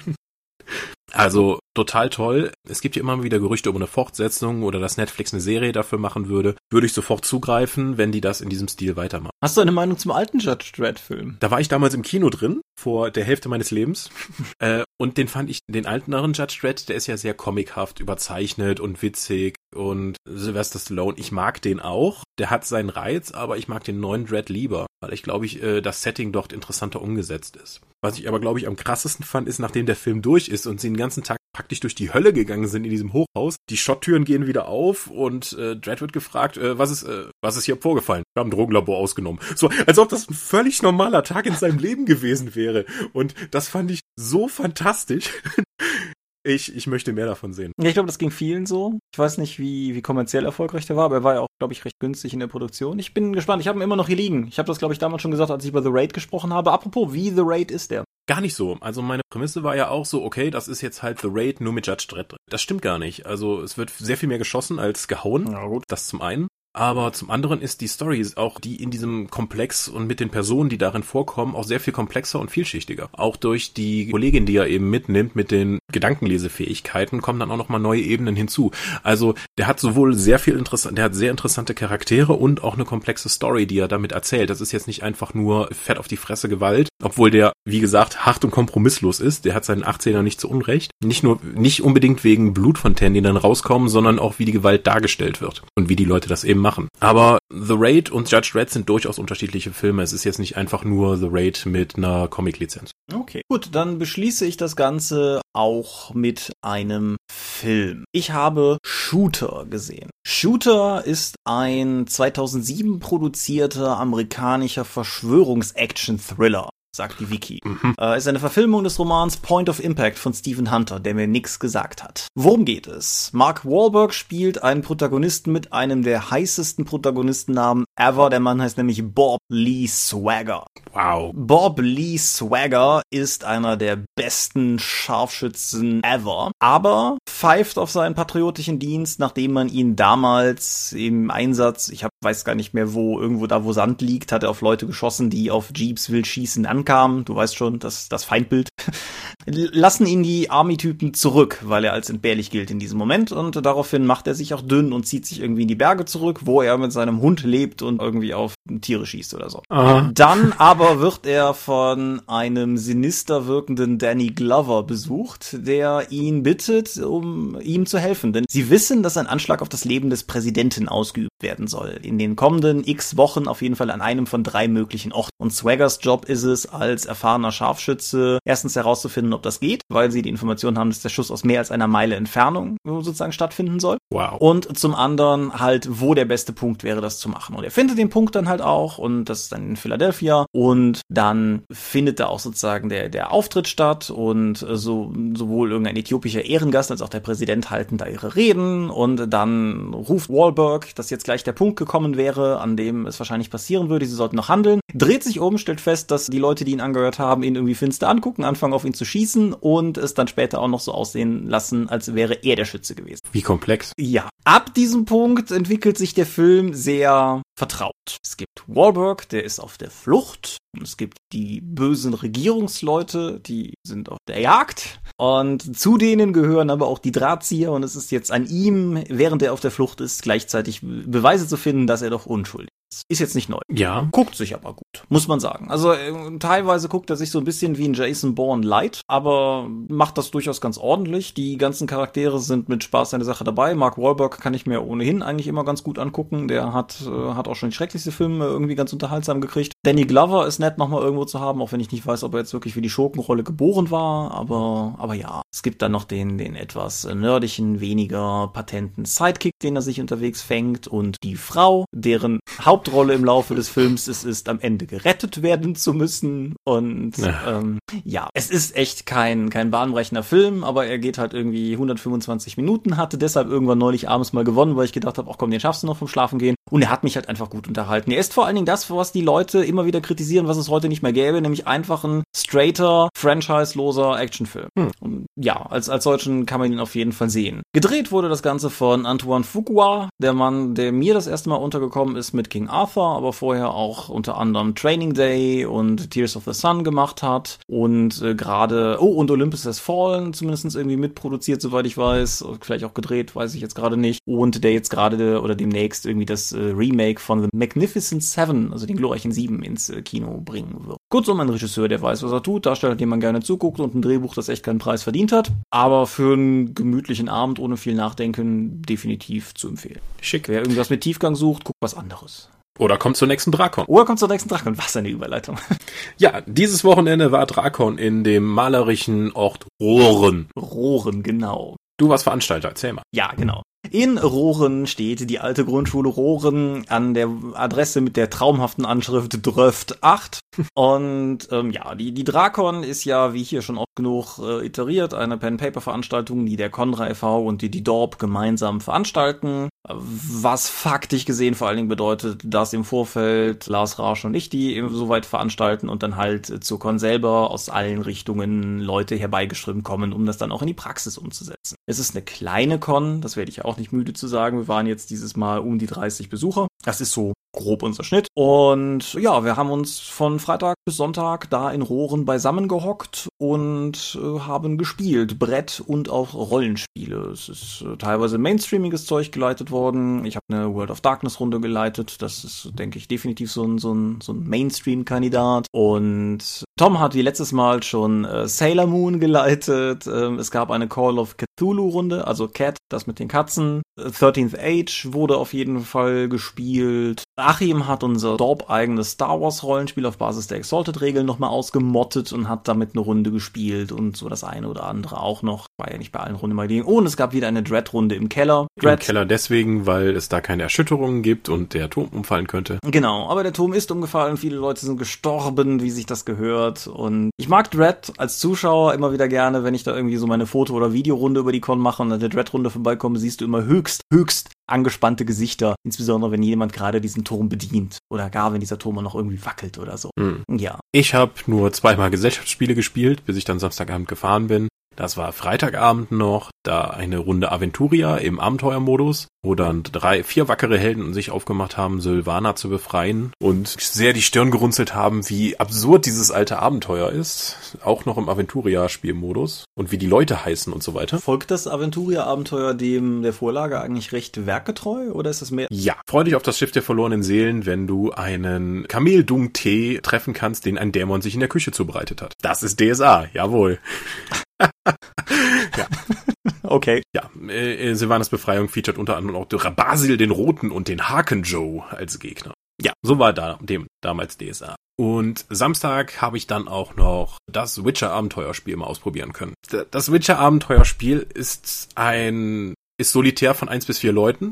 Also total toll. Es gibt ja immer wieder Gerüchte um eine Fortsetzung oder dass Netflix eine Serie dafür machen würde. Würde ich sofort zugreifen, wenn die das in diesem Stil weitermachen. Hast du eine Meinung zum alten Judge Dredd Film? Da war ich damals im Kino drin, vor der Hälfte meines Lebens. äh, und den fand ich, den alteren Judge Dredd, der ist ja sehr comichaft, überzeichnet und witzig. Und Sylvester Stallone, ich mag den auch. Der hat seinen Reiz, aber ich mag den neuen Dredd lieber, weil ich glaube ich, äh, das Setting dort interessanter umgesetzt ist. Was ich aber, glaube ich, am krassesten fand, ist, nachdem der Film durch ist und sie den ganzen Tag praktisch durch die Hölle gegangen sind in diesem Hochhaus, die Schotttüren gehen wieder auf und äh, Dredd wird gefragt, äh, was ist, äh, was ist hier vorgefallen? Wir haben ein Drogenlabor ausgenommen. So, als ob das ein völlig normaler Tag in seinem Leben gewesen wäre. Und das fand ich so fantastisch. Ich, ich möchte mehr davon sehen. Ja, ich glaube, das ging vielen so. Ich weiß nicht, wie, wie kommerziell erfolgreich der war, aber er war ja auch, glaube ich, recht günstig in der Produktion. Ich bin gespannt. Ich habe ihn immer noch hier liegen. Ich habe das, glaube ich, damals schon gesagt, als ich über The Raid gesprochen habe. Apropos, wie The Raid ist der? Gar nicht so. Also meine Prämisse war ja auch so, okay, das ist jetzt halt The Raid nur mit Judge Dredd. Das stimmt gar nicht. Also es wird sehr viel mehr geschossen als gehauen. Ja, gut. Das zum einen. Aber zum anderen ist die Story auch die in diesem Komplex und mit den Personen, die darin vorkommen, auch sehr viel komplexer und vielschichtiger. Auch durch die Kollegin, die er eben mitnimmt mit den Gedankenlesefähigkeiten, kommen dann auch nochmal neue Ebenen hinzu. Also der hat sowohl sehr viel interessant, der hat sehr interessante Charaktere und auch eine komplexe Story, die er damit erzählt. Das ist jetzt nicht einfach nur fett auf die Fresse Gewalt, obwohl der, wie gesagt, hart und kompromisslos ist. Der hat seinen 18er nicht zu Unrecht. Nicht nur, nicht unbedingt wegen Blutfontänen, die dann rauskommen, sondern auch wie die Gewalt dargestellt wird und wie die Leute das eben machen. Aber The Raid und Judge Dredd sind durchaus unterschiedliche Filme. Es ist jetzt nicht einfach nur The Raid mit einer Comic-Lizenz. Okay. Gut, dann beschließe ich das Ganze auch mit einem Film. Ich habe Shooter gesehen. Shooter ist ein 2007 produzierter amerikanischer Verschwörungs-Action-Thriller sagt die Wiki. Mhm. Äh, ist eine Verfilmung des Romans Point of Impact von Stephen Hunter, der mir nichts gesagt hat. Worum geht es? Mark Wahlberg spielt einen Protagonisten mit einem der heißesten Protagonistennamen ever. Der Mann heißt nämlich Bob Lee Swagger. Wow. Bob Lee Swagger ist einer der besten Scharfschützen ever, aber pfeift auf seinen patriotischen Dienst, nachdem man ihn damals im Einsatz, ich hab, weiß gar nicht mehr wo, irgendwo da, wo Sand liegt, hat er auf Leute geschossen, die auf Jeeps wild schießen ankamen. Du weißt schon, das, das Feindbild. Lassen ihn die Army-Typen zurück, weil er als entbehrlich gilt in diesem Moment und daraufhin macht er sich auch dünn und zieht sich irgendwie in die Berge zurück, wo er mit seinem Hund lebt und irgendwie auf Tiere schießt oder so. Aha. Dann aber wird er von einem sinister wirkenden Danny Glover besucht, der ihn bittet, um ihm zu helfen. Denn sie wissen, dass ein Anschlag auf das Leben des Präsidenten ausgeübt werden soll. In den kommenden x Wochen auf jeden Fall an einem von drei möglichen Orten. Und Swaggers Job ist es, als erfahrener Scharfschütze erstens herauszufinden, ob das geht, weil sie die Information haben, dass der Schuss aus mehr als einer Meile Entfernung sozusagen stattfinden soll. Wow. Und zum anderen halt, wo der beste Punkt wäre, das zu machen. Und er findet den Punkt dann halt auch und das ist dann in Philadelphia und dann findet da auch sozusagen der, der Auftritt statt und so, sowohl irgendein äthiopischer Ehrengast als auch der Präsident halten da ihre Reden und dann ruft Wahlberg, dass jetzt gleich der Punkt gekommen wäre, an dem es wahrscheinlich passieren würde, sie sollten noch handeln, dreht sich um, stellt fest, dass die Leute, die ihn angehört haben, ihn irgendwie finster angucken, anfangen auf ihn zu schießen und es dann später auch noch so aussehen lassen, als wäre er der Schütze gewesen. Wie komplex. Ja. Ab diesem Punkt entwickelt sich der Film sehr vertraut. Es gibt Wahlberg, der ist auf der Flucht. Es gibt die bösen Regierungsleute, die sind auf der Jagd. Und zu denen gehören aber auch die Drahtzieher. Und es ist jetzt an ihm, während er auf der Flucht ist, gleichzeitig Beweise zu finden, dass er doch unschuldig Ist jetzt nicht neu. Ja. Guckt sich aber gut, muss man sagen. Also äh, teilweise guckt er sich so ein bisschen wie ein Jason Bourne light, aber macht das durchaus ganz ordentlich. Die ganzen Charaktere sind mit Spaß eine Sache dabei. Mark Wahlberg kann ich mir ohnehin eigentlich immer ganz gut angucken. Der hat, äh, hat auch schon die schrecklichste Filme irgendwie ganz unterhaltsam gekriegt. Danny Glover ist nett nochmal irgendwo zu haben, auch wenn ich nicht weiß, ob er jetzt wirklich für die Schurkenrolle geboren war, aber, aber ja. Es gibt dann noch den, den etwas nerdigen, weniger patenten Sidekick, den er sich unterwegs fängt und die Frau, deren Hauptrolle im Laufe des Films es ist, am Ende gerettet werden zu müssen und ja, ähm, ja es ist echt kein, kein bahnbrechender Film, aber er geht halt irgendwie 125 Minuten, hatte deshalb irgendwann neulich abends mal gewonnen, weil ich gedacht habe, ach komm, den schaffst du noch vom Schlafen gehen und er hat mich halt einfach gut unterhalten. Er ist vor allen Dingen das, was die Leute immer wieder kritisieren, was es heute nicht mehr gäbe, nämlich einfach ein straighter, franchise-loser Actionfilm. Hm. Und ja, als, als solchen kann man ihn auf jeden Fall sehen. Gedreht wurde das Ganze von Antoine Fuqua, der Mann, der mir das erste Mal untergekommen ist mit King Arthur, aber vorher auch unter anderem Training Day und Tears of the Sun gemacht hat und äh, gerade, oh, und Olympus Has Fallen zumindest irgendwie mitproduziert, soweit ich weiß, vielleicht auch gedreht, weiß ich jetzt gerade nicht. Und der jetzt gerade oder demnächst irgendwie das äh, Remake von The Magnificent Seven, also den glorreichen Sieben, ins äh, Kino bringen wird. Kurzum, ein Regisseur, der weiß, was er tut, Darsteller, dem man gerne zuguckt und ein Drehbuch, das echt keinen Preis verdient hat, aber für einen gemütlichen Abend ohne viel Nachdenken definitiv zu empfehlen. Schick. Wer irgendwas mit Tiefgang sucht, guckt was anderes. Oder kommt zur nächsten Drakon. Oder kommt zur nächsten Drakon. Was eine Überleitung. Ja, dieses Wochenende war Drakon in dem malerischen Ort Rohren. Rohren, genau. Du warst Veranstalter, erzähl mal. Ja, genau. In Rohren steht die alte Grundschule Rohren an der Adresse mit der traumhaften Anschrift Dröft 8. Und ähm, ja, die, die Drakon ist ja, wie hier schon oft genug äh, iteriert, eine Pen-Paper-Veranstaltung, die der Conra e.V. und die, die Dorp gemeinsam veranstalten. Was faktisch gesehen vor allen Dingen bedeutet, dass im Vorfeld Lars Rasch und ich die soweit veranstalten und dann halt zur Con selber aus allen Richtungen Leute herbeigeschrieben kommen, um das dann auch in die Praxis umzusetzen. Es ist eine kleine Con, das werde ich auch nicht müde zu sagen. Wir waren jetzt dieses Mal um die 30 Besucher. Das ist so grob unser Schnitt. Und ja, wir haben uns von Freitag bis Sonntag da in Rohren beisammen gehockt und äh, haben gespielt. Brett und auch Rollenspiele. Es ist äh, teilweise mainstreamiges Zeug geleitet worden. Ich habe eine World of Darkness Runde geleitet. Das ist, denke ich, definitiv so ein, so ein, so ein Mainstream-Kandidat. Und Tom hat wie letztes Mal schon äh, Sailor Moon geleitet. Ähm, es gab eine Call of Cthulhu Runde, also Cat, das mit den Katzen. 13th Age wurde auf jeden Fall gespielt. Achim hat unser Dorp-eigenes Star Wars-Rollenspiel auf Basis der Exalted-Regeln nochmal ausgemottet und hat damit eine Runde gespielt und so das eine oder andere auch noch. War ja nicht bei allen Runden mal Ding. Oh, und es gab wieder eine Dread-Runde im Keller. Dread. Im Keller deswegen, weil es da keine Erschütterungen gibt und der Turm umfallen könnte. Genau, aber der Turm ist umgefallen, viele Leute sind gestorben, wie sich das gehört. Und ich mag Dread als Zuschauer immer wieder gerne, wenn ich da irgendwie so meine Foto- oder Videorunde über die Con mache und an der Dread-Runde vorbeikomme, siehst du immer höchst, höchst angespannte Gesichter, insbesondere wenn jemand gerade diesen Turm bedient oder gar wenn dieser Turm noch irgendwie wackelt oder so. Mhm. Ja. Ich habe nur zweimal Gesellschaftsspiele gespielt, bis ich dann Samstagabend gefahren bin. Das war Freitagabend noch, da eine Runde Aventuria im Abenteuermodus, wo dann drei, vier wackere Helden sich aufgemacht haben, Sylvana zu befreien und sehr die Stirn gerunzelt haben, wie absurd dieses alte Abenteuer ist, auch noch im Aventuria-Spielmodus und wie die Leute heißen und so weiter. Folgt das Aventuria-Abenteuer dem der Vorlage eigentlich recht werkgetreu oder ist das mehr? Ja, freu dich auf das Schiff der verlorenen Seelen, wenn du einen Kameldung-Tee treffen kannst, den ein Dämon sich in der Küche zubereitet hat. Das ist DSA, jawohl. Ja. Okay. Ja, äh, Silvanas Befreiung featuret unter anderem auch Basil den Roten und den Haken Joe als Gegner. Ja, so war da dem damals DSA. Und Samstag habe ich dann auch noch das Witcher-Abenteuerspiel mal ausprobieren können. Das Witcher-Abenteuerspiel ist ein ist solitär von eins bis vier Leuten.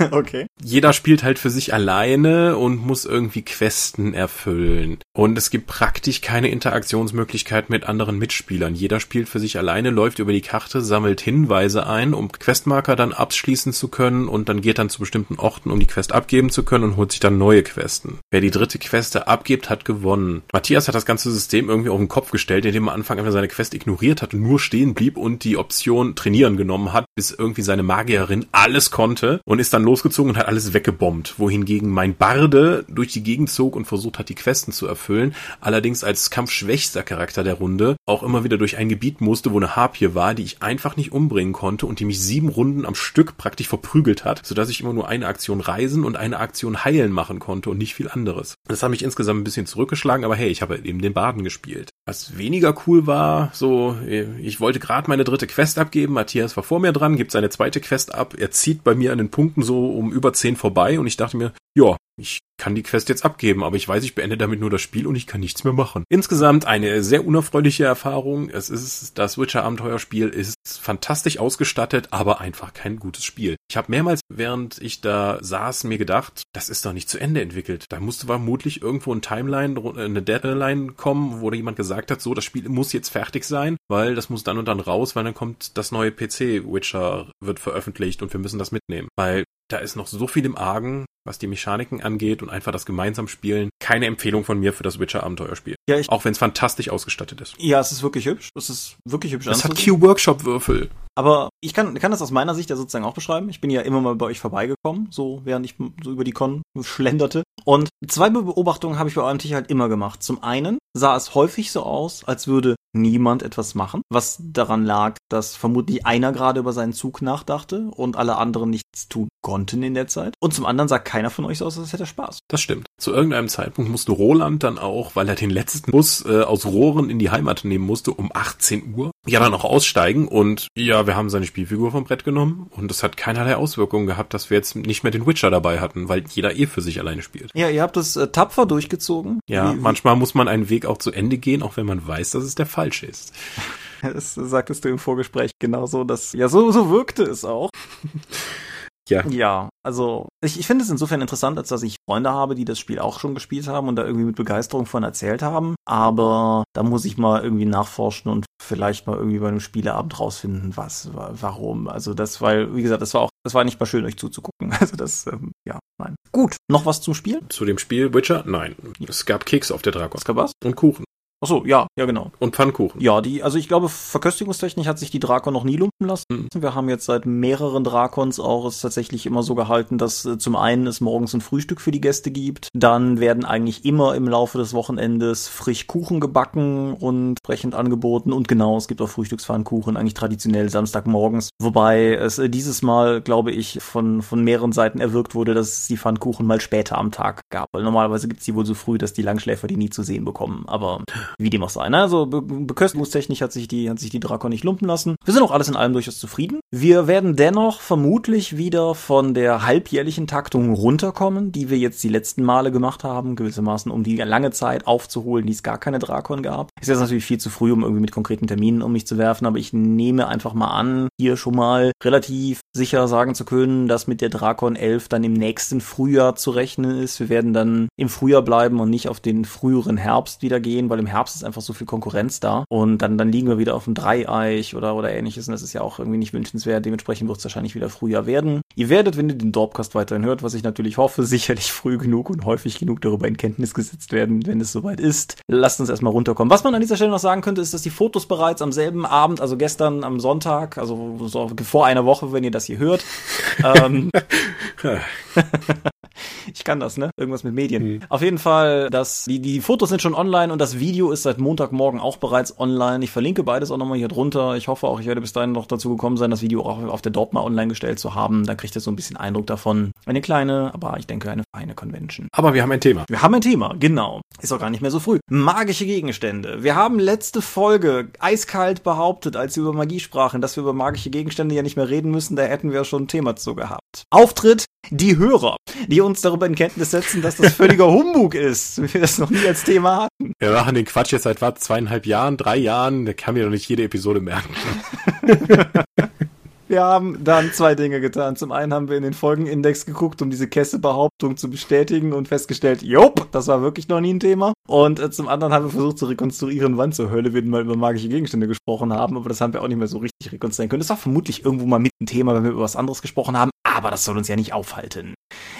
Okay. Jeder spielt halt für sich alleine und muss irgendwie Questen erfüllen. Und es gibt praktisch keine Interaktionsmöglichkeit mit anderen Mitspielern. Jeder spielt für sich alleine, läuft über die Karte, sammelt Hinweise ein, um Questmarker dann abschließen zu können und dann geht dann zu bestimmten Orten, um die Quest abgeben zu können und holt sich dann neue Questen. Wer die dritte Queste abgibt, hat gewonnen. Matthias hat das ganze System irgendwie auf den Kopf gestellt, indem er am Anfang einfach seine Quest ignoriert hat und nur stehen blieb und die Option trainieren genommen hat, bis irgendwie seine Magierin alles konnte und ist dann losgezogen und hat alles weggebombt, wohingegen mein Barde durch die Gegend zog und versucht hat, die Questen zu erfüllen, allerdings als kampfschwächster Charakter der Runde auch immer wieder durch ein Gebiet musste, wo eine Harpie war, die ich einfach nicht umbringen konnte und die mich sieben Runden am Stück praktisch verprügelt hat, sodass ich immer nur eine Aktion reisen und eine Aktion heilen machen konnte und nicht viel anderes. Das hat mich insgesamt ein bisschen zurückgeschlagen, aber hey, ich habe eben den Baden gespielt. Was weniger cool war, so, ich wollte gerade meine dritte Quest abgeben, Matthias war vor mir dran, gibt seine zweite Quest ab, er zieht bei mir an den Punkten so um über zehn vorbei und ich dachte mir, ja, ich kann die Quest jetzt abgeben, aber ich weiß, ich beende damit nur das Spiel und ich kann nichts mehr machen. Insgesamt eine sehr unerfreuliche Erfahrung. Es ist, das Witcher Abenteuerspiel ist fantastisch ausgestattet, aber einfach kein gutes Spiel. Ich habe mehrmals, während ich da saß, mir gedacht, das ist doch nicht zu Ende entwickelt. Da musste vermutlich irgendwo ein Timeline, eine Deadline kommen, wo jemand gesagt hat, so, das Spiel muss jetzt fertig sein, weil das muss dann und dann raus, weil dann kommt das neue PC Witcher wird veröffentlicht und wir müssen das mitnehmen. Weil da ist noch so viel im Argen, was die Mechaniken angeht und einfach das gemeinsam spielen. Keine Empfehlung von mir für das Witcher Abenteuerspiel. Ja, ich, auch wenn es fantastisch ausgestattet ist. Ja, es ist wirklich hübsch. Es ist wirklich hübsch. Es hat Q-Workshop Würfel. Aber ich kann, kann das aus meiner Sicht ja sozusagen auch beschreiben. Ich bin ja immer mal bei euch vorbeigekommen, so während ich so über die Con schlenderte. Und zwei Beobachtungen habe ich bei eurem Tisch halt immer gemacht. Zum einen sah es häufig so aus, als würde niemand etwas machen, was daran lag, dass vermutlich einer gerade über seinen Zug nachdachte und alle anderen nichts tun konnten in der Zeit. Und zum anderen sah keiner von euch so aus, als hätte er Spaß. Das stimmt. Zu irgendeinem Zeitpunkt musste Roland dann auch, weil er den letzten Bus äh, aus Rohren in die Heimat nehmen musste, um 18 Uhr, ja dann auch aussteigen und ja, wir haben seine Spielfigur vom Brett genommen und es hat keinerlei Auswirkungen gehabt, dass wir jetzt nicht mehr den Witcher dabei hatten, weil jeder eh für sich alleine spielt. Ja, ihr habt es äh, tapfer durchgezogen. Ja, wie, manchmal muss man einen Weg auch zu Ende gehen, auch wenn man weiß, dass es der falsche ist. Das sagtest du im Vorgespräch genauso, dass ja so so wirkte es auch. Ja. Ja, also ich, ich finde es insofern interessant, als dass ich Freunde habe, die das Spiel auch schon gespielt haben und da irgendwie mit Begeisterung von erzählt haben. Aber da muss ich mal irgendwie nachforschen und vielleicht mal irgendwie bei einem Spieleabend rausfinden, was, warum. Also das, weil, wie gesagt, das war auch, das war nicht mal schön, euch zuzugucken. Also das, ähm, ja, nein. Gut, noch was zum Spiel? Zu dem Spiel Witcher? Nein. Es gab Keks auf der Drakon. Es gab was? Und Kuchen. Ach so, ja, ja genau. Und Pfannkuchen. Ja, die, also ich glaube, verköstigungstechnisch hat sich die Drakon noch nie lumpen lassen. Mhm. Wir haben jetzt seit mehreren Drakons auch es tatsächlich immer so gehalten, dass äh, zum einen es morgens ein Frühstück für die Gäste gibt, dann werden eigentlich immer im Laufe des Wochenendes frisch Kuchen gebacken und entsprechend angeboten und genau, es gibt auch Frühstückspfannkuchen, eigentlich traditionell Samstagmorgens, wobei es äh, dieses Mal, glaube ich, von, von mehreren Seiten erwirkt wurde, dass es die Pfannkuchen mal später am Tag gab, weil normalerweise gibt es die wohl so früh, dass die Langschläfer die nie zu sehen bekommen, aber wie dem auch sei. Ne? Also Be Beköstigungstechnisch hat sich die hat sich die Drakon nicht lumpen lassen. Wir sind auch alles in allem durchaus zufrieden. Wir werden dennoch vermutlich wieder von der halbjährlichen Taktung runterkommen, die wir jetzt die letzten Male gemacht haben, gewissermaßen, um die lange Zeit aufzuholen, die es gar keine Drakon gab. Ist jetzt natürlich viel zu früh, um irgendwie mit konkreten Terminen um mich zu werfen, aber ich nehme einfach mal an, hier schon mal relativ sicher sagen zu können, dass mit der Drakon 11 dann im nächsten Frühjahr zu rechnen ist. Wir werden dann im Frühjahr bleiben und nicht auf den früheren Herbst wieder gehen, weil im Herbst Herbst ist einfach so viel Konkurrenz da und dann, dann liegen wir wieder auf dem Dreieich oder, oder ähnliches und das ist ja auch irgendwie nicht wünschenswert. Dementsprechend wird es wahrscheinlich wieder früher werden. Ihr werdet, wenn ihr den Dorpcast weiterhin hört, was ich natürlich hoffe, sicherlich früh genug und häufig genug darüber in Kenntnis gesetzt werden, wenn es soweit ist. Lasst uns erstmal runterkommen. Was man an dieser Stelle noch sagen könnte, ist, dass die Fotos bereits am selben Abend, also gestern am Sonntag, also so vor einer Woche, wenn ihr das hier hört, ähm, kann das, ne? Irgendwas mit Medien. Mhm. Auf jeden Fall, das, die, die Fotos sind schon online und das Video ist seit Montagmorgen auch bereits online. Ich verlinke beides auch nochmal hier drunter. Ich hoffe auch, ich werde bis dahin noch dazu gekommen sein, das Video auch auf der Dortmund online gestellt zu haben. Da kriegt ihr so ein bisschen Eindruck davon. Eine kleine, aber ich denke eine feine Convention. Aber wir haben ein Thema. Wir haben ein Thema, genau. Ist auch gar nicht mehr so früh. Magische Gegenstände. Wir haben letzte Folge eiskalt behauptet, als wir über Magie sprachen, dass wir über magische Gegenstände ja nicht mehr reden müssen. Da hätten wir schon ein Thema zu gehabt. Auftritt die Hörer, die uns darüber in Kenntnis setzen, dass das völliger Humbug ist, wie wir das noch nie als Thema hatten. Wir machen den Quatsch jetzt seit was, zweieinhalb Jahren, drei Jahren, der kann mir doch nicht jede Episode merken. Wir haben dann zwei Dinge getan. Zum einen haben wir in den Folgenindex geguckt, um diese Kesse-Behauptung zu bestätigen und festgestellt, jop, das war wirklich noch nie ein Thema. Und äh, zum anderen haben wir versucht zu rekonstruieren, wann zur Hölle wir mal über magische Gegenstände gesprochen haben, aber das haben wir auch nicht mehr so richtig rekonstruieren können. Das war vermutlich irgendwo mal mit ein Thema, wenn wir über was anderes gesprochen haben, aber das soll uns ja nicht aufhalten.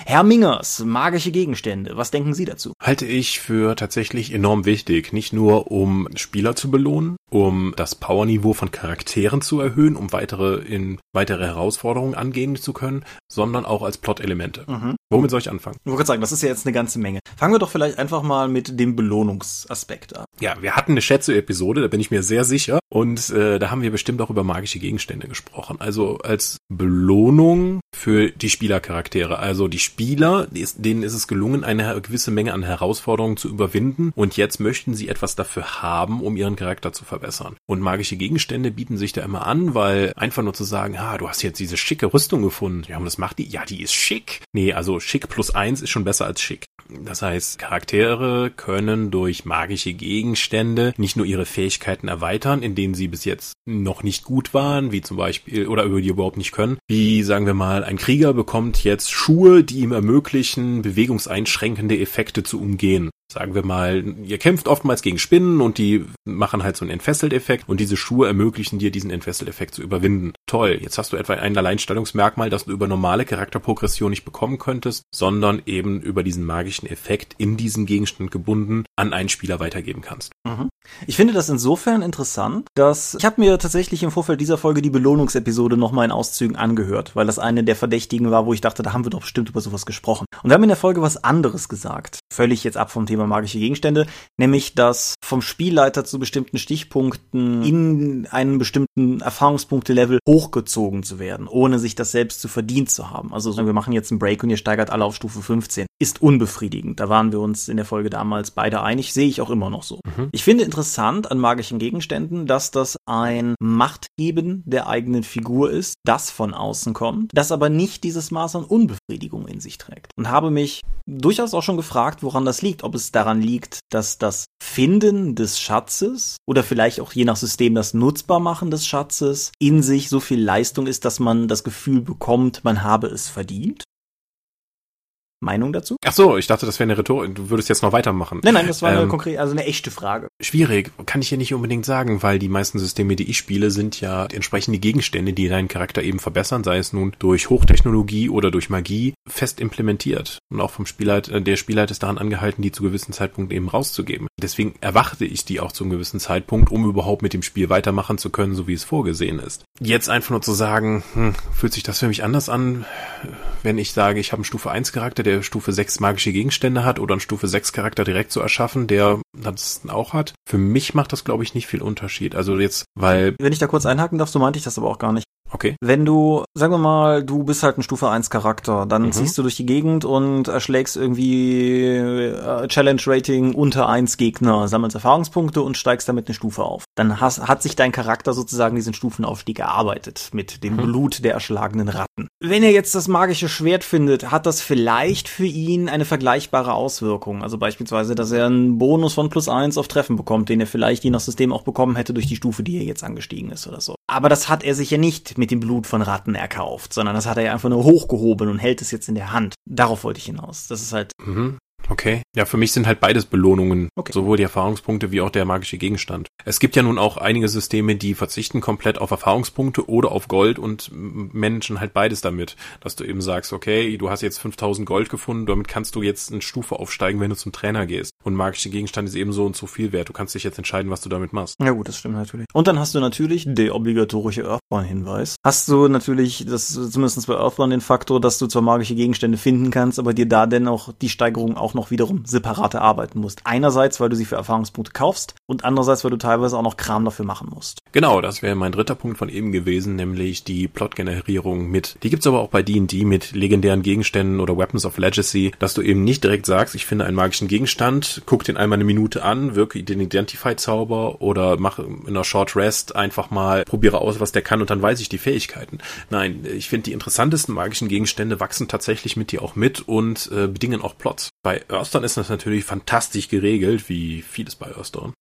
Herr Mingers, magische Gegenstände, was denken Sie dazu? Halte ich für tatsächlich enorm wichtig. Nicht nur, um Spieler zu belohnen, um das Powerniveau von Charakteren zu erhöhen, um weitere in weitere Herausforderungen angehen zu können, sondern auch als Plot-Elemente. Mhm. Womit soll ich anfangen? Ich wollte sagen, das ist ja jetzt eine ganze Menge. Fangen wir doch vielleicht einfach mal mit dem Belohnungsaspekt an. Ja, wir hatten eine Schätze-Episode, da bin ich mir sehr sicher. Und äh, da haben wir bestimmt auch über magische Gegenstände gesprochen. Also als Belohnung für die Spielercharaktere. Also die Spieler, denen ist es gelungen, eine gewisse Menge an Herausforderungen zu überwinden. Und jetzt möchten sie etwas dafür haben, um ihren Charakter zu verbessern. Und magische Gegenstände bieten sich da immer an, weil einfach nur zu sagen, ah, du hast jetzt diese schicke Rüstung gefunden. Ja, und das macht die? Ja, die ist schick. Nee, also schick plus eins ist schon besser als schick. Das heißt, Charaktere können durch magische Gegenstände nicht nur ihre Fähigkeiten erweitern, indem sie bis jetzt noch nicht gut waren, wie zum Beispiel, oder über die überhaupt nicht können. Wie sagen wir mal, ein Krieger bekommt jetzt Schuhe, die ihm ermöglichen, bewegungseinschränkende Effekte zu umgehen sagen wir mal, ihr kämpft oftmals gegen Spinnen und die machen halt so einen Entfesselt-Effekt und diese Schuhe ermöglichen dir, diesen Entfesselt-Effekt zu überwinden. Toll, jetzt hast du etwa ein Alleinstellungsmerkmal, das du über normale Charakterprogression nicht bekommen könntest, sondern eben über diesen magischen Effekt in diesen Gegenstand gebunden an einen Spieler weitergeben kannst. Mhm. Ich finde das insofern interessant, dass ich habe mir tatsächlich im Vorfeld dieser Folge die Belohnungsepisode nochmal in Auszügen angehört, weil das eine der Verdächtigen war, wo ich dachte, da haben wir doch bestimmt über sowas gesprochen. Und wir haben in der Folge was anderes gesagt. Völlig jetzt ab vom Thema Thema magische Gegenstände, nämlich dass vom Spielleiter zu bestimmten Stichpunkten in einen bestimmten Erfahrungspunkte-Level hochgezogen zu werden, ohne sich das selbst zu verdient zu haben. Also wir machen jetzt einen Break und ihr steigert alle auf Stufe 15. Ist unbefriedigend. Da waren wir uns in der Folge damals beide einig, sehe ich auch immer noch so. Mhm. Ich finde interessant an magischen Gegenständen, dass das ein Machtheben der eigenen Figur ist, das von außen kommt, das aber nicht dieses Maß an Unbefriedigung in sich trägt. Und habe mich durchaus auch schon gefragt, woran das liegt, ob es daran liegt, dass das Finden des Schatzes oder vielleicht auch je nach System das Nutzbarmachen des Schatzes in sich so viel Leistung ist, dass man das Gefühl bekommt, man habe es verdient. Meinung dazu? Ach so, ich dachte, das wäre eine Rhetorik. Du würdest jetzt noch weitermachen. Nein, nein, das war eine ähm, konkret, also eine echte Frage. Schwierig, kann ich hier nicht unbedingt sagen, weil die meisten Systeme, die ich spiele, sind ja entsprechende Gegenstände, die deinen Charakter eben verbessern, sei es nun durch Hochtechnologie oder durch Magie, fest implementiert. Und auch vom Spielleiter, äh, der Spielleiter ist daran angehalten, die zu gewissen Zeitpunkt eben rauszugeben. Deswegen erwarte ich die auch zu einem gewissen Zeitpunkt, um überhaupt mit dem Spiel weitermachen zu können, so wie es vorgesehen ist. Jetzt einfach nur zu sagen, hm, fühlt sich das für mich anders an, wenn ich sage, ich habe einen Stufe 1 Charakter, der Stufe 6 magische Gegenstände hat oder einen Stufe 6 Charakter direkt zu erschaffen, der das auch hat. Für mich macht das, glaube ich, nicht viel Unterschied. Also jetzt, weil. Wenn ich da kurz einhaken darf, so meinte ich das aber auch gar nicht. Okay. Wenn du, sagen wir mal, du bist halt ein Stufe 1 Charakter, dann mhm. ziehst du durch die Gegend und erschlägst irgendwie äh, Challenge Rating unter 1 Gegner, sammelst Erfahrungspunkte und steigst damit eine Stufe auf. Dann has, hat sich dein Charakter sozusagen diesen Stufenaufstieg erarbeitet mit dem mhm. Blut der erschlagenen Ratten. Wenn er jetzt das magische Schwert findet, hat das vielleicht für ihn eine vergleichbare Auswirkung. Also beispielsweise, dass er einen Bonus von plus 1 auf Treffen bekommt, den er vielleicht je nach System auch bekommen hätte durch die Stufe, die er jetzt angestiegen ist oder so. Aber das hat er sich ja nicht mit dem Blut von Ratten erkauft, sondern das hat er ja einfach nur hochgehoben und hält es jetzt in der Hand. Darauf wollte ich hinaus. Das ist halt. Mhm. Okay. Ja, für mich sind halt beides Belohnungen. Okay. Sowohl die Erfahrungspunkte wie auch der magische Gegenstand. Es gibt ja nun auch einige Systeme, die verzichten komplett auf Erfahrungspunkte oder auf Gold und managen halt beides damit. Dass du eben sagst, okay, du hast jetzt 5000 Gold gefunden, damit kannst du jetzt eine Stufe aufsteigen, wenn du zum Trainer gehst. Und magische Gegenstand ist eben so und so viel wert. Du kannst dich jetzt entscheiden, was du damit machst. Ja gut, das stimmt natürlich. Und dann hast du natürlich der obligatorische Earthborn-Hinweis. Hast du natürlich, das zumindest bei Earthborn den Faktor, dass du zwar magische Gegenstände finden kannst, aber dir da denn auch die Steigerung auch noch noch wiederum separat erarbeiten musst. Einerseits, weil du sie für Erfahrungspunkte kaufst und andererseits, weil du teilweise auch noch Kram dafür machen musst. Genau, das wäre mein dritter Punkt von eben gewesen, nämlich die Plot-Generierung mit. Die gibt's aber auch bei D&D mit legendären Gegenständen oder Weapons of Legacy, dass du eben nicht direkt sagst, ich finde einen magischen Gegenstand, guck den einmal eine Minute an, wirke den Identify-Zauber oder mache in einer Short Rest einfach mal, probiere aus, was der kann und dann weiß ich die Fähigkeiten. Nein, ich finde die interessantesten magischen Gegenstände wachsen tatsächlich mit dir auch mit und äh, bedingen auch Plots. Bei Earthdawn ist das natürlich fantastisch geregelt, wie vieles bei Earthdawn.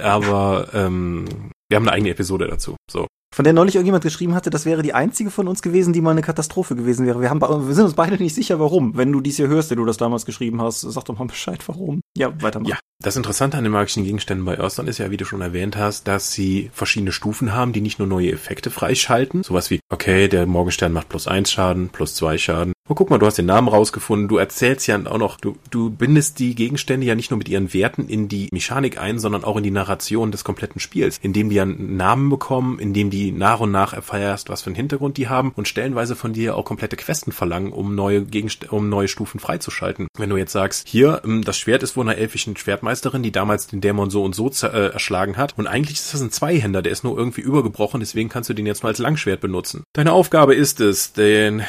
Aber ähm, wir haben eine eigene Episode dazu. So. Von der neulich irgendjemand geschrieben hatte, das wäre die einzige von uns gewesen, die mal eine Katastrophe gewesen wäre. Wir, haben, wir sind uns beide nicht sicher, warum. Wenn du dies hier hörst, der du das damals geschrieben hast, sag doch mal Bescheid, warum. Ja, weitermachen. Ja, das Interessante an den magischen Gegenständen bei Earthstone ist ja, wie du schon erwähnt hast, dass sie verschiedene Stufen haben, die nicht nur neue Effekte freischalten. Sowas wie, okay, der Morgenstern macht plus eins Schaden, plus zwei Schaden. Oh, guck mal, du hast den Namen rausgefunden. Du erzählst ja auch noch, du, du bindest die Gegenstände ja nicht nur mit ihren Werten in die Mechanik ein, sondern auch in die Narration des kompletten Spiels, indem die einen Namen bekommen, indem die nach und nach erfährst, was für einen Hintergrund die haben und stellenweise von dir auch komplette Questen verlangen, um neue Gegenstände, um neue Stufen freizuschalten. Wenn du jetzt sagst, hier, ähm, das Schwert ist wohl einer elfischen Schwertmeisterin, die damals den Dämon so und so äh, erschlagen hat und eigentlich ist das ein Zweihänder, der ist nur irgendwie übergebrochen, deswegen kannst du den jetzt mal als Langschwert benutzen. Deine Aufgabe ist es, den,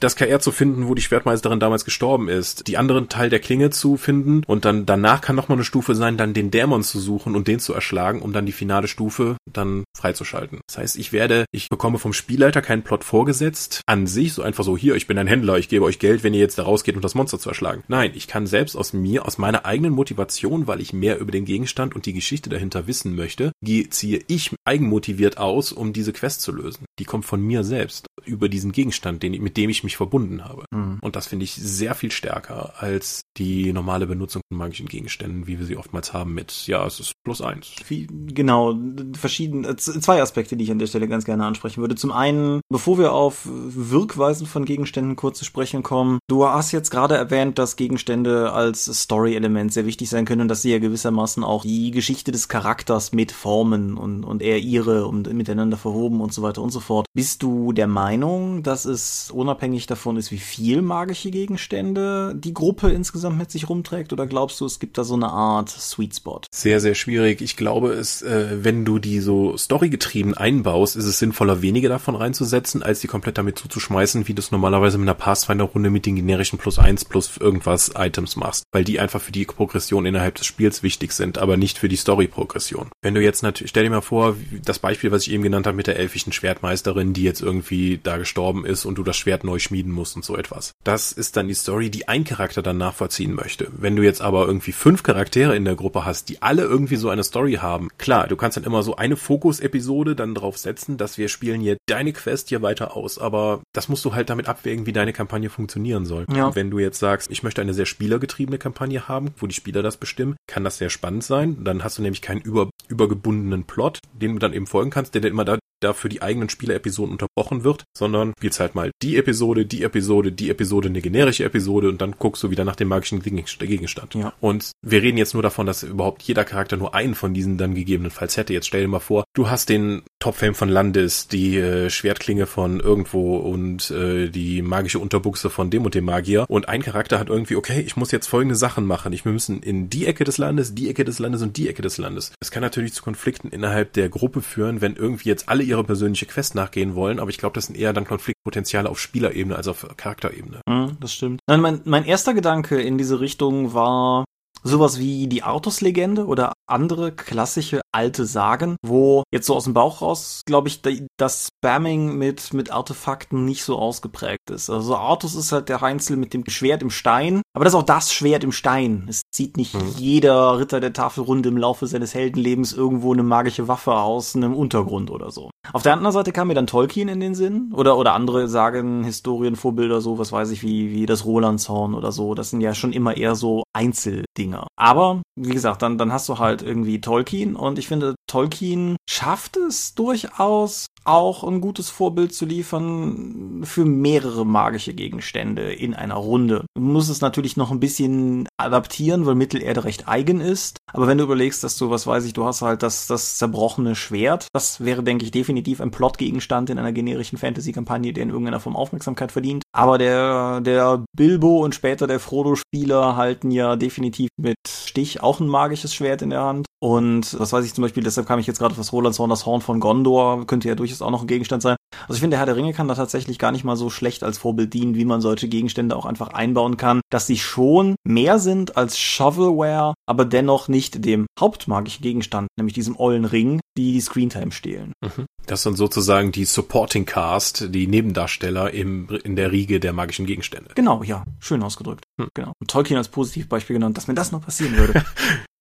das KR zu finden, wo die Schwertmeisterin damals gestorben ist, die anderen Teil der Klinge zu finden und dann danach kann nochmal eine Stufe sein, dann den Dämon zu suchen und den zu erschlagen, um dann die finale Stufe dann freizuschalten. Das heißt, ich werde, ich bekomme vom Spielleiter keinen Plot vorgesetzt, an sich so einfach so, hier, ich bin ein Händler, ich gebe euch Geld, wenn ihr jetzt da rausgeht, um das Monster zu erschlagen. Nein, ich kann selbst aus mir, aus meiner eigenen Motivation, weil ich mehr über den Gegenstand und die Geschichte dahinter wissen möchte, ziehe ich eigenmotiviert aus, um diese Quest zu lösen. Die kommt von mir selbst über diesen Gegenstand, den, mit dem ich mich verbunden habe. Mhm. Mhm. Und das finde ich sehr viel stärker als die normale Benutzung von magischen Gegenständen, wie wir sie oftmals haben mit, ja, es ist plus eins. Wie, genau, verschiedene, äh, zwei Aspekte, die ich an der Stelle ganz gerne ansprechen würde. Zum einen, bevor wir auf Wirkweisen von Gegenständen kurz zu sprechen kommen, du hast jetzt gerade erwähnt, dass Gegenstände als Story-Element sehr wichtig sein können und dass sie ja gewissermaßen auch die Geschichte des Charakters mitformen und, und er ihre und miteinander verhoben und so weiter und so fort. Bist du der Meinung, dass es unabhängig davon ist, wie viel magische Gegenstände die Gruppe insgesamt mit sich rumträgt? Oder glaubst du, es gibt da so eine Art Sweet Spot? Sehr, sehr schwierig. Ich glaube, es, äh, wenn du die so storygetrieben einbaust, ist es sinnvoller, weniger davon reinzusetzen, als die komplett damit zuzuschmeißen, wie du es normalerweise mit einer Pathfinder-Runde mit den generischen plus eins plus irgendwas Items machst. Weil die einfach für die Progression innerhalb des Spiels wichtig sind, aber nicht für die Story-Progression. Wenn du jetzt natürlich, stell dir mal vor, das Beispiel, was ich eben genannt habe mit der elfischen Schwertmeisterin, die jetzt irgendwie da gestorben ist und du das Schwert neu schmieden musst und so etwas. Das ist dann die Story, die ein Charakter dann nachvollziehen möchte. Wenn du jetzt aber irgendwie fünf Charaktere in der Gruppe hast, die alle irgendwie so eine Story haben, klar, du kannst dann immer so eine Fokus-Episode dann drauf setzen, dass wir spielen hier deine Quest hier weiter aus, aber das musst du halt damit abwägen, wie deine Kampagne funktionieren soll. Ja. Wenn du jetzt sagst, ich möchte eine sehr spielergetriebene Kampagne haben, wo die Spieler das bestimmen, kann das sehr spannend sein. Dann hast du nämlich keinen über, übergebundenen Plot, den du dann eben folgen kannst, der dir immer da da für die eigenen Spielerepisoden unterbrochen wird, sondern spielst halt mal die Episode, die Episode, die Episode, eine generische Episode und dann guckst du wieder nach dem magischen Gegenstand. Ja. Und wir reden jetzt nur davon, dass überhaupt jeder Charakter nur einen von diesen dann gegebenenfalls hätte. Jetzt stell dir mal vor, du hast den Top-Fame von Landes, die äh, Schwertklinge von irgendwo und äh, die magische Unterbuchse von dem und dem Magier und ein Charakter hat irgendwie, okay, ich muss jetzt folgende Sachen machen. Ich müssen in die Ecke des Landes, die Ecke des Landes und die Ecke des Landes. Das kann natürlich zu Konflikten innerhalb der Gruppe führen, wenn irgendwie jetzt alle ihre persönliche Quest nachgehen wollen, aber ich glaube, das sind eher dann Konfliktpotenziale auf Spielerebene als auf Charakterebene. Mhm, das stimmt. Nein, mein, mein erster Gedanke in diese Richtung war, sowas wie die Artus-Legende oder andere klassische alte Sagen, wo jetzt so aus dem Bauch raus, glaube ich, das Spamming mit, mit Artefakten nicht so ausgeprägt ist. Also Artus ist halt der Heinzel mit dem Schwert im Stein, aber das ist auch das Schwert im Stein. Es zieht nicht mhm. jeder Ritter der Tafelrunde im Laufe seines Heldenlebens irgendwo eine magische Waffe aus einem Untergrund oder so. Auf der anderen Seite kam mir dann Tolkien in den Sinn oder, oder andere Sagen, Historien, Vorbilder, so, was weiß ich, wie, wie das Rolandshorn oder so. Das sind ja schon immer eher so Einzeldinger. Aber, wie gesagt, dann, dann hast du halt irgendwie Tolkien und ich finde, Tolkien schafft es durchaus, auch ein gutes Vorbild zu liefern für mehrere magische Gegenstände in einer Runde. Du musst es natürlich noch ein bisschen adaptieren, weil Mittelerde recht eigen ist. Aber wenn du überlegst, dass du, was weiß ich, du hast halt das, das zerbrochene Schwert, das wäre, denke ich, definitiv ein Plotgegenstand in einer generischen Fantasy-Kampagne, der in irgendeiner Form Aufmerksamkeit verdient. Aber der, der Bilbo und später der Frodo-Spieler halten ja definitiv mit Stich auch ein magisches Schwert in der Hand. Und was weiß ich zum Beispiel, deshalb kam ich jetzt gerade auf das Rolandshorn, das Horn von Gondor, könnte ja durchaus auch noch ein Gegenstand sein. Also ich finde, der Herr der Ringe kann da tatsächlich gar nicht mal so schlecht als Vorbild dienen, wie man solche Gegenstände auch einfach einbauen kann, dass sie schon mehr sind als Shovelware, aber dennoch nicht dem hauptmagischen Gegenstand, nämlich diesem ollen Ring, die Screentime stehlen. Mhm. Das sind sozusagen die Supporting Cast, die Nebendarsteller im, in der Riege der magischen Gegenstände. Genau, ja, schön ausgedrückt. Hm. Genau. Und Tolkien als Positivbeispiel genannt, dass mir das noch passieren würde.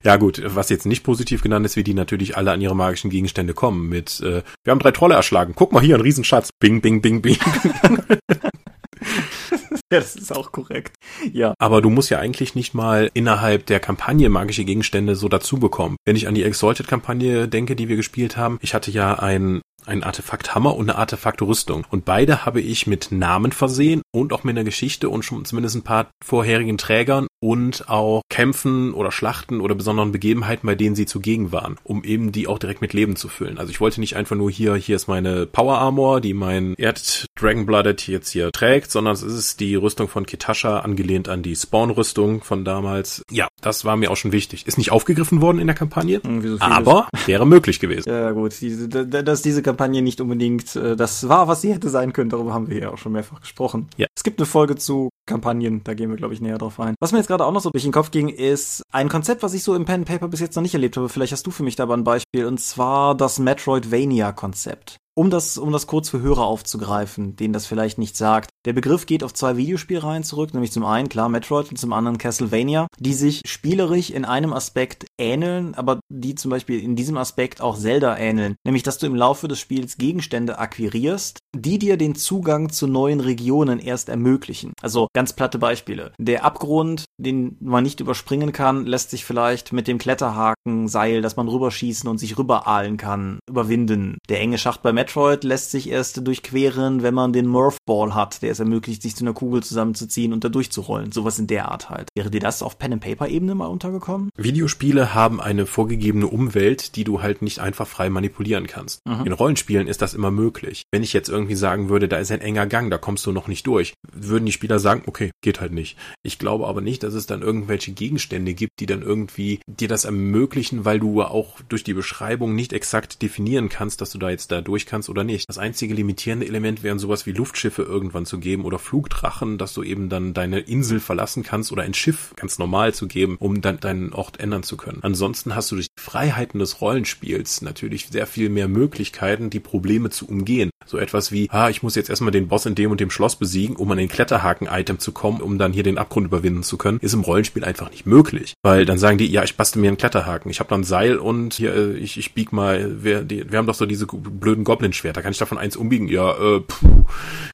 Ja gut, was jetzt nicht positiv genannt ist, wie die natürlich alle an ihre magischen Gegenstände kommen mit, äh, wir haben drei Trolle erschlagen, guck mal hier, ein Riesenschatz, bing, bing, bing, bing. Ja, das ist auch korrekt. Ja. Aber du musst ja eigentlich nicht mal innerhalb der Kampagne magische Gegenstände so dazu bekommen. Wenn ich an die Exalted-Kampagne denke, die wir gespielt haben, ich hatte ja ein ein Artefakthammer und eine Artefaktrüstung. Und beide habe ich mit Namen versehen und auch mit einer Geschichte und schon zumindest ein paar vorherigen Trägern und auch Kämpfen oder Schlachten oder besonderen Begebenheiten, bei denen sie zugegen waren, um eben die auch direkt mit Leben zu füllen. Also ich wollte nicht einfach nur hier, hier ist meine Power Armor, die mein Erd Dragonblooded jetzt hier trägt, sondern es ist die Rüstung von Kitasha, angelehnt an die Spawn-Rüstung von damals. Ja, das war mir auch schon wichtig. Ist nicht aufgegriffen worden in der Kampagne, so aber wäre möglich gewesen. Ja gut, diese, dass diese Kampagne nicht unbedingt äh, das war, was sie hätte sein können, darüber haben wir ja auch schon mehrfach gesprochen. Ja. Es gibt eine Folge zu Kampagnen, da gehen wir, glaube ich, näher drauf ein. Was mir jetzt gerade auch noch so durch den Kopf ging, ist ein Konzept, was ich so im Pen Paper bis jetzt noch nicht erlebt habe. Vielleicht hast du für mich da ein Beispiel, und zwar das Metroidvania-Konzept. Um das, um das kurz für Hörer aufzugreifen, denen das vielleicht nicht sagt. Der Begriff geht auf zwei Videospielreihen zurück, nämlich zum einen, klar, Metroid und zum anderen Castlevania, die sich spielerisch in einem Aspekt ähneln, aber die zum Beispiel in diesem Aspekt auch Zelda ähneln. Nämlich, dass du im Laufe des Spiels Gegenstände akquirierst, die dir den Zugang zu neuen Regionen erst ermöglichen. Also ganz platte Beispiele. Der Abgrund, den man nicht überspringen kann, lässt sich vielleicht mit dem Kletterhaken, Seil, das man rüberschießen und sich rüberahlen kann, überwinden. Der enge Schacht bei Metroid lässt sich erst durchqueren, wenn man den Murph Ball hat, der es ermöglicht, sich zu einer Kugel zusammenzuziehen und da durchzurollen. Sowas in der Art halt. Wäre dir das auf Pen-and-Paper-Ebene mal untergekommen? Videospiele haben eine vorgegebene Umwelt, die du halt nicht einfach frei manipulieren kannst. Mhm. In Rollenspielen ist das immer möglich. Wenn ich jetzt irgendwie sagen würde, da ist ein enger Gang, da kommst du noch nicht durch, würden die Spieler sagen, okay, geht halt nicht. Ich glaube aber nicht, dass es dann irgendwelche Gegenstände gibt, die dann irgendwie dir das ermöglichen, weil du auch durch die Beschreibung nicht exakt definieren kannst, dass du da jetzt da durch kannst oder nicht. Das einzige limitierende Element wären sowas wie Luftschiffe irgendwann zu geben oder Flugdrachen, dass du eben dann deine Insel verlassen kannst oder ein Schiff ganz normal zu geben, um dann deinen Ort ändern zu können. Ansonsten hast du durch die Freiheiten des Rollenspiels natürlich sehr viel mehr Möglichkeiten, die Probleme zu umgehen. So etwas wie, ah, ich muss jetzt erstmal den Boss in dem und dem Schloss besiegen, um an den Kletterhaken-Item zu kommen, um dann hier den Abgrund überwinden zu können, ist im Rollenspiel einfach nicht möglich. Weil dann sagen die, ja, ich bastel mir einen Kletterhaken, ich habe dann Seil und hier, äh, ich, ich bieg mal, wir, die, wir haben doch so diese blöden Goblin-Schwerter, kann ich davon eins umbiegen? Ja, äh, puh.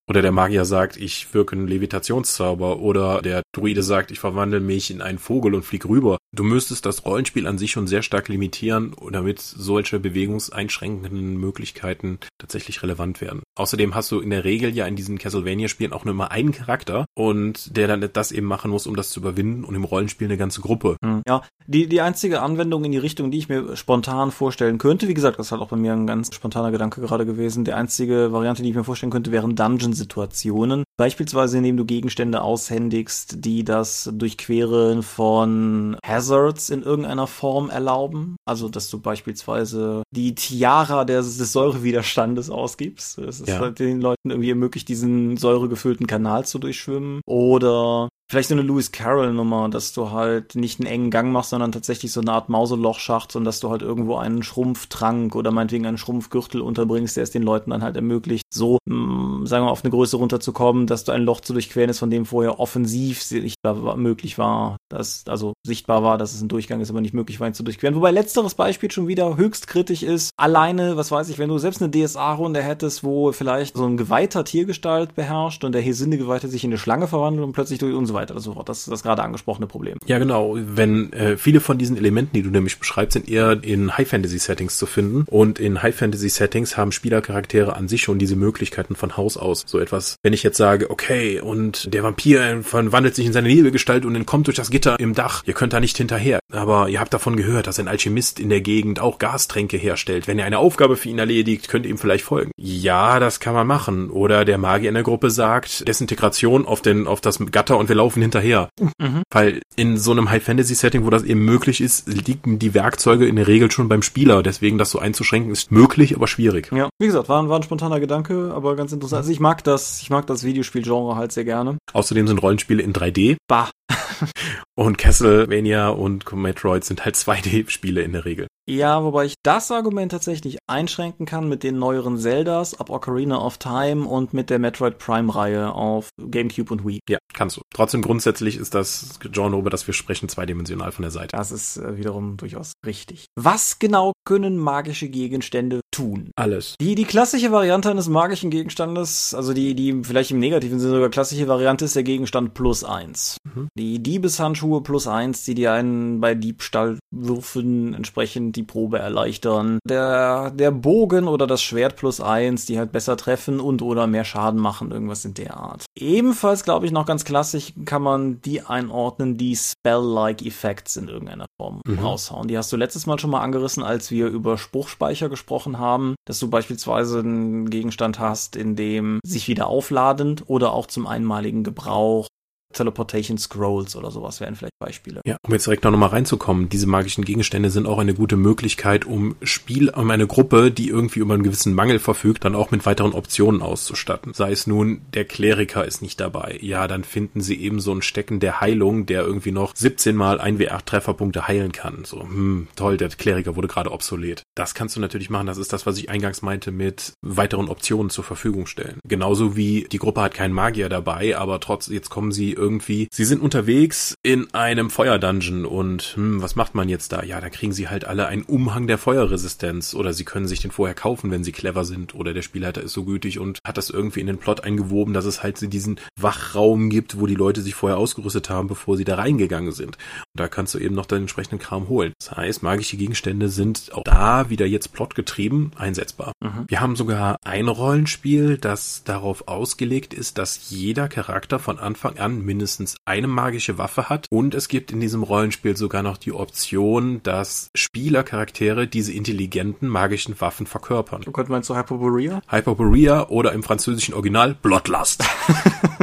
Oder der Magier sagt, ich wirke einen Levitationszauber. Oder der Druide sagt, ich verwandle mich in einen Vogel und flieg rüber. Du müsstest das Rollenspiel an sich schon sehr stark limitieren, damit solche bewegungseinschränkenden Möglichkeiten tatsächlich relevant werden. Außerdem hast du in der Regel ja in diesen Castlevania-Spielen auch nur immer einen Charakter und der dann das eben machen muss, um das zu überwinden und im Rollenspiel eine ganze Gruppe. Hm. Ja, die, die einzige Anwendung in die Richtung, die ich mir spontan vorstellen könnte, wie gesagt, das ist halt auch bei mir ein ganz spontaner Gedanke gerade gewesen, die einzige Variante, die ich mir vorstellen könnte, wären Dungeon-Situationen. Beispielsweise, indem du Gegenstände aushändigst, die das Durchqueren von Hazards in irgendeiner Form erlauben. Also, dass du beispielsweise die Tiara des, des Säurewiderstandes ausgibst. Das ist ja. halt den Leuten irgendwie ermöglicht, diesen säuregefüllten Kanal zu durchschwimmen. Oder Vielleicht so eine Lewis Carroll Nummer, dass du halt nicht einen engen Gang machst, sondern tatsächlich so eine Art Mauselochschacht und dass du halt irgendwo einen Schrumpftrank oder meinetwegen einen Schrumpfgürtel unterbringst, der es den Leuten dann halt ermöglicht, so, mh, mm, sagen wir mal, auf eine Größe runterzukommen, dass du ein Loch zu durchqueren ist, von dem vorher offensiv sichtbar möglich war, dass, also sichtbar war, dass es ein Durchgang ist, aber nicht möglich war, ihn zu durchqueren. Wobei letzteres Beispiel schon wieder höchst kritisch ist. Alleine, was weiß ich, wenn du selbst eine DSA-Runde hättest, wo vielleicht so ein geweihter Tiergestalt beherrscht und der Hesinde-Geweihte sich in eine Schlange verwandelt und plötzlich durch so weiter und so fort. Das ist das gerade angesprochene Problem. Ja, genau. Wenn äh, viele von diesen Elementen, die du nämlich beschreibst, sind eher in High-Fantasy-Settings zu finden. Und in High-Fantasy-Settings haben Spielercharaktere an sich schon diese Möglichkeiten von Haus aus. So etwas, wenn ich jetzt sage, okay, und der Vampir verwandelt sich in seine Nebelgestalt und entkommt durch das Gitter im Dach. Ihr könnt da nicht hinterher. Aber ihr habt davon gehört, dass ein Alchemist in der Gegend auch Gastränke herstellt. Wenn ihr eine Aufgabe für ihn erledigt, könnt ihr ihm vielleicht folgen. Ja, das kann man machen. Oder der Magier in der Gruppe sagt, Desintegration auf den, auf das Gatter und wir laufen hinterher. Mhm. Weil in so einem High-Fantasy-Setting, wo das eben möglich ist, liegen die Werkzeuge in der Regel schon beim Spieler. Deswegen das so einzuschränken ist möglich, aber schwierig. Ja, wie gesagt, war, war ein spontaner Gedanke, aber ganz interessant. Also ich mag das, ich mag das Videospielgenre halt sehr gerne. Außerdem sind Rollenspiele in 3D. Bah. und Castlevania und Metroid sind halt 2D-Spiele in der Regel. Ja, wobei ich das Argument tatsächlich einschränken kann mit den neueren Zeldas ab Ocarina of Time und mit der Metroid Prime-Reihe auf GameCube und Wii. Ja, kannst du. Trotzdem grundsätzlich ist das Genre, über das wir sprechen, zweidimensional von der Seite. Das ist äh, wiederum durchaus richtig. Was genau können magische Gegenstände tun? Alles. Die, die klassische Variante eines magischen Gegenstandes, also die, die vielleicht im negativen Sinne sogar klassische Variante ist der Gegenstand plus eins. Mhm. Die Diebeshandschuhe plus eins, die dir einen bei Diebstahlwürfen entsprechend die Probe erleichtern. Der, der Bogen oder das Schwert plus eins, die halt besser treffen und oder mehr Schaden machen, irgendwas in der Art. Ebenfalls, glaube ich, noch ganz klassisch kann man die einordnen, die Spell-like Effects in irgendeiner Form mhm. raushauen. Die hast du letztes Mal schon mal angerissen, als wir über Spruchspeicher gesprochen haben, dass du beispielsweise einen Gegenstand hast, in dem sich wieder aufladend oder auch zum einmaligen Gebrauch Teleportation Scrolls oder sowas wären vielleicht Beispiele. Ja, um jetzt direkt noch mal reinzukommen, diese magischen Gegenstände sind auch eine gute Möglichkeit, um Spiel, um eine Gruppe, die irgendwie über einen gewissen Mangel verfügt, dann auch mit weiteren Optionen auszustatten. Sei es nun, der Kleriker ist nicht dabei. Ja, dann finden sie eben so ein Stecken der Heilung, der irgendwie noch 17 mal 1w8 Trefferpunkte heilen kann. So, hm, toll, der Kleriker wurde gerade obsolet. Das kannst du natürlich machen. Das ist das, was ich eingangs meinte mit weiteren Optionen zur Verfügung stellen. Genauso wie die Gruppe hat keinen Magier dabei, aber trotz, jetzt kommen sie irgendwie, sie sind unterwegs in einem Feuerdungeon und hm, was macht man jetzt da? Ja, da kriegen sie halt alle einen Umhang der Feuerresistenz oder sie können sich den vorher kaufen, wenn sie clever sind oder der Spielleiter ist so gütig und hat das irgendwie in den Plot eingewoben, dass es halt diesen Wachraum gibt, wo die Leute sich vorher ausgerüstet haben, bevor sie da reingegangen sind. Und da kannst du eben noch den entsprechenden Kram holen. Das heißt, magische Gegenstände sind auch da wieder jetzt plotgetrieben einsetzbar. Mhm. Wir haben sogar ein Rollenspiel, das darauf ausgelegt ist, dass jeder Charakter von Anfang an mindestens eine magische Waffe hat und es gibt in diesem Rollenspiel sogar noch die Option, dass Spielercharaktere diese intelligenten magischen Waffen verkörpern. Du könntest meinst du Hyperborea? Hyperborea oder im französischen Original Bloodlust.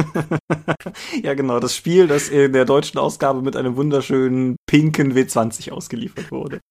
ja, genau, das Spiel, das in der deutschen Ausgabe mit einem wunderschönen pinken W20 ausgeliefert wurde.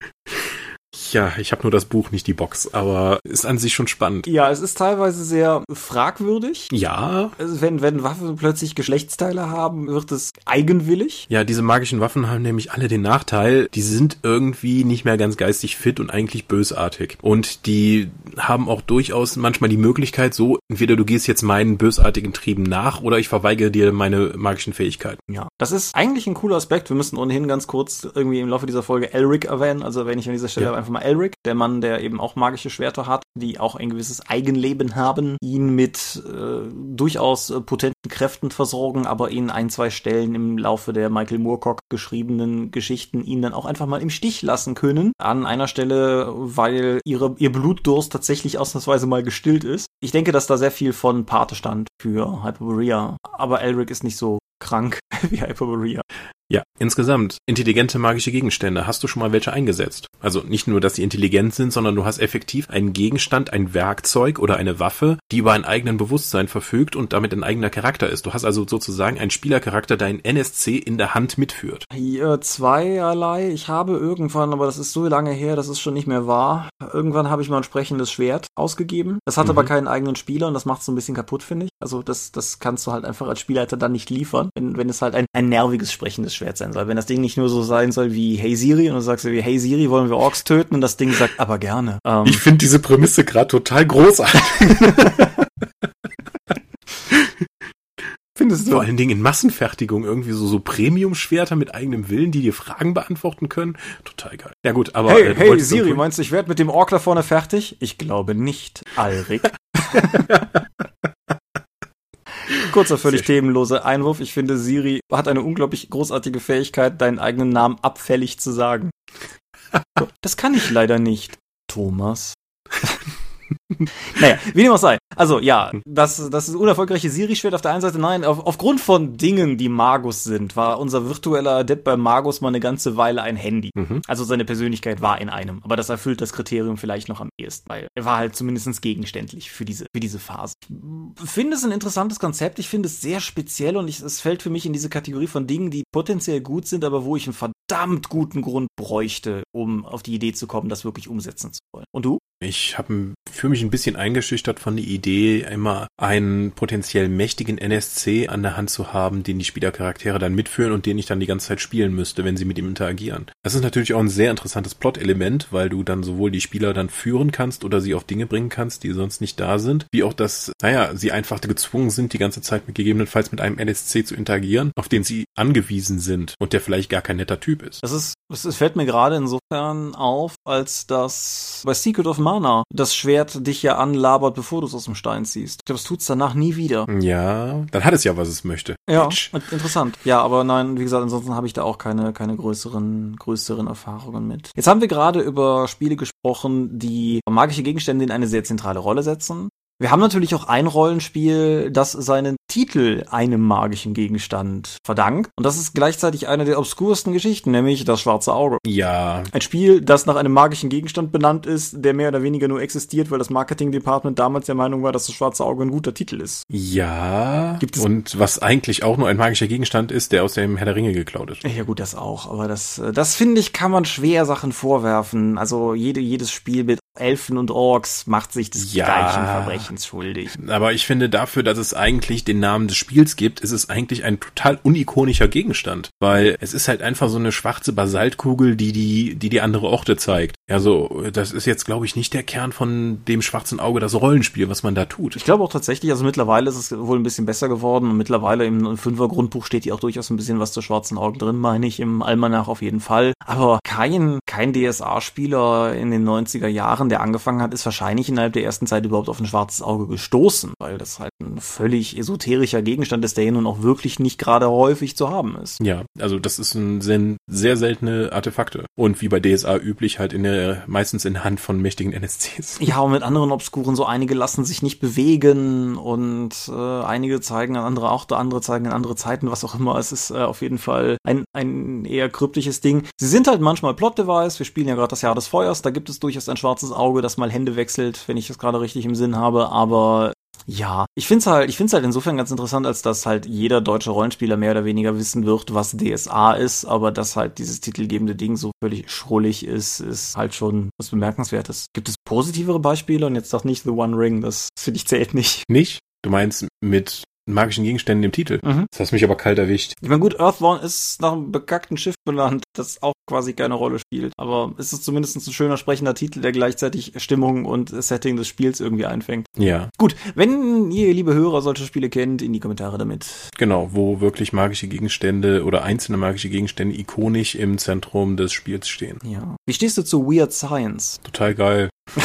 Ja, ich habe nur das Buch, nicht die Box, aber ist an sich schon spannend. Ja, es ist teilweise sehr fragwürdig. Ja. Wenn, wenn Waffen plötzlich Geschlechtsteile haben, wird es eigenwillig. Ja, diese magischen Waffen haben nämlich alle den Nachteil, die sind irgendwie nicht mehr ganz geistig fit und eigentlich bösartig. Und die haben auch durchaus manchmal die Möglichkeit, so, entweder du gehst jetzt meinen bösartigen Trieben nach oder ich verweigere dir meine magischen Fähigkeiten. Ja, das ist eigentlich ein cooler Aspekt. Wir müssen ohnehin ganz kurz irgendwie im Laufe dieser Folge Elric erwähnen. Also wenn ich an dieser Stelle ja. einfach mal Elric, der Mann, der eben auch magische Schwerter hat, die auch ein gewisses Eigenleben haben, ihn mit äh, durchaus äh, potenten Kräften versorgen, aber ihn ein, zwei Stellen im Laufe der Michael Moorcock geschriebenen Geschichten ihn dann auch einfach mal im Stich lassen können. An einer Stelle, weil ihre, ihr Blutdurst tatsächlich ausnahmsweise mal gestillt ist. Ich denke, dass da sehr viel von Pate stand für Hyperborea, aber Elric ist nicht so krank wie Hyperborea. Ja, insgesamt intelligente magische Gegenstände. Hast du schon mal welche eingesetzt? Also nicht nur, dass sie intelligent sind, sondern du hast effektiv einen Gegenstand, ein Werkzeug oder eine Waffe, die über ein eigenen Bewusstsein verfügt und damit ein eigener Charakter ist. Du hast also sozusagen einen Spielercharakter, der ein NSC in der Hand mitführt. Hier zweierlei. Ich habe irgendwann, aber das ist so lange her, dass es schon nicht mehr wahr. Irgendwann habe ich mal ein sprechendes Schwert ausgegeben. Das hat mhm. aber keinen eigenen Spieler und das macht es so ein bisschen kaputt, finde ich. Also das, das kannst du halt einfach als Spielleiter dann nicht liefern, wenn, wenn es halt ein, ein nerviges sprechendes Schwert sein soll. Wenn das Ding nicht nur so sein soll wie Hey Siri und du sagst wie Hey Siri, wollen wir Orks töten und das Ding sagt aber gerne. Ähm, ich finde diese Prämisse gerade total großartig. Findest du? Vor allen Dingen in Massenfertigung irgendwie so, so Premium-Schwerter mit eigenem Willen, die dir Fragen beantworten können. Total geil. Ja gut, aber. Hey, äh, hey Siri, meinst du, ich werde mit dem Ork da vorne fertig? Ich glaube nicht, Alrik. Kurzer, völlig themenloser Einwurf. Ich finde, Siri hat eine unglaublich großartige Fähigkeit, deinen eigenen Namen abfällig zu sagen. Das kann ich leider nicht. Thomas. naja, wie dem auch sei. Also ja, das, das ist unerfolgreiche Siri-Schwert auf der einen Seite. Nein, auf, aufgrund von Dingen, die Magus sind, war unser virtueller Adept bei Magus mal eine ganze Weile ein Handy. Mhm. Also seine Persönlichkeit war in einem. Aber das erfüllt das Kriterium vielleicht noch am ehesten, weil er war halt zumindest gegenständlich für diese, für diese Phase. Ich finde es ein interessantes Konzept. Ich finde es sehr speziell und ich, es fällt für mich in diese Kategorie von Dingen, die potenziell gut sind, aber wo ich einen verdammt guten Grund bräuchte, um auf die Idee zu kommen, das wirklich umsetzen zu wollen. Und du? Ich habe für mich ein bisschen eingeschüchtert von der Idee, immer einen potenziell mächtigen NSC an der Hand zu haben, den die Spielercharaktere dann mitführen und den ich dann die ganze Zeit spielen müsste, wenn sie mit ihm interagieren. Das ist natürlich auch ein sehr interessantes Plot-Element, weil du dann sowohl die Spieler dann führen kannst oder sie auf Dinge bringen kannst, die sonst nicht da sind, wie auch, dass, naja, sie einfach gezwungen sind, die ganze Zeit mit gegebenenfalls mit einem NSC zu interagieren, auf den sie angewiesen sind und der vielleicht gar kein netter Typ ist. Das ist, es fällt mir gerade insofern auf, als dass bei Secret of Mana das Schwert dich ja anlabert, bevor du es aus dem Stein ziehst. Ich glaube, es tut's danach nie wieder. Ja, dann hat es ja, was es möchte. Ja, Bitch. interessant. Ja, aber nein, wie gesagt, ansonsten habe ich da auch keine, keine größeren, größeren Erfahrungen mit. Jetzt haben wir gerade über Spiele gesprochen, die magische Gegenstände in eine sehr zentrale Rolle setzen. Wir haben natürlich auch ein Rollenspiel, das seinen Titel einem magischen Gegenstand verdankt. Und das ist gleichzeitig eine der obskursten Geschichten, nämlich das schwarze Auge. Ja. Ein Spiel, das nach einem magischen Gegenstand benannt ist, der mehr oder weniger nur existiert, weil das Marketing-Department damals der Meinung war, dass das schwarze Auge ein guter Titel ist. Ja. Gibt es und was eigentlich auch nur ein magischer Gegenstand ist, der aus dem Herr der Ringe geklaut ist. Ja gut, das auch. Aber das, das finde ich, kann man schwer Sachen vorwerfen. Also jede, jedes Spiel mit Elfen und Orks macht sich des ja, gleichen Verbrechens schuldig. Aber ich finde dafür, dass es eigentlich den Namen des Spiels gibt, ist es eigentlich ein total unikonischer Gegenstand, weil es ist halt einfach so eine schwarze Basaltkugel, die die die die andere Orte zeigt. Also das ist jetzt glaube ich nicht der Kern von dem schwarzen Auge, das Rollenspiel, was man da tut. Ich glaube auch tatsächlich, also mittlerweile ist es wohl ein bisschen besser geworden und mittlerweile im Fünfer Grundbuch steht hier auch durchaus ein bisschen was zu schwarzen Augen drin, meine ich im Almanach auf jeden Fall. Aber kein kein DSA-Spieler in den 90er Jahren Jahren, der angefangen hat, ist wahrscheinlich innerhalb der ersten Zeit überhaupt auf ein schwarzes Auge gestoßen, weil das halt ein völlig esoterischer Gegenstand ist, der nun auch wirklich nicht gerade häufig zu haben ist. Ja, also das ist ein sehr, sehr seltene Artefakte. Und wie bei DSA üblich halt in der, meistens in Hand von mächtigen NSCs. Ja, und mit anderen Obskuren, so einige lassen sich nicht bewegen und äh, einige zeigen an andere auch, andere zeigen an andere Zeiten, was auch immer. Es ist äh, auf jeden Fall ein, ein eher kryptisches Ding. Sie sind halt manchmal Plot-Device. Wir spielen ja gerade das Jahr des Feuers. Da gibt es durchaus ein schwarzes Auge, das mal Hände wechselt, wenn ich das gerade richtig im Sinn habe, aber ja, ich find's halt, ich find's halt insofern ganz interessant, als dass halt jeder deutsche Rollenspieler mehr oder weniger wissen wird, was DSA ist, aber dass halt dieses titelgebende Ding so völlig schrullig ist, ist halt schon was bemerkenswertes. Gibt es positivere Beispiele? Und jetzt doch nicht The One Ring, das finde ich zählt nicht. Nicht? Du meinst mit magischen Gegenständen im Titel. Mhm. Das hast mich aber kalt erwischt. Ich meine, gut, Earthborn ist nach einem bekackten Schiff benannt, das auch quasi keine Rolle spielt. Aber es ist zumindest ein schöner sprechender Titel, der gleichzeitig Stimmung und Setting des Spiels irgendwie einfängt. Ja. Gut, wenn ihr, liebe Hörer, solche Spiele kennt, in die Kommentare damit. Genau, wo wirklich magische Gegenstände oder einzelne magische Gegenstände ikonisch im Zentrum des Spiels stehen. Ja. Wie stehst du zu Weird Science? Total geil.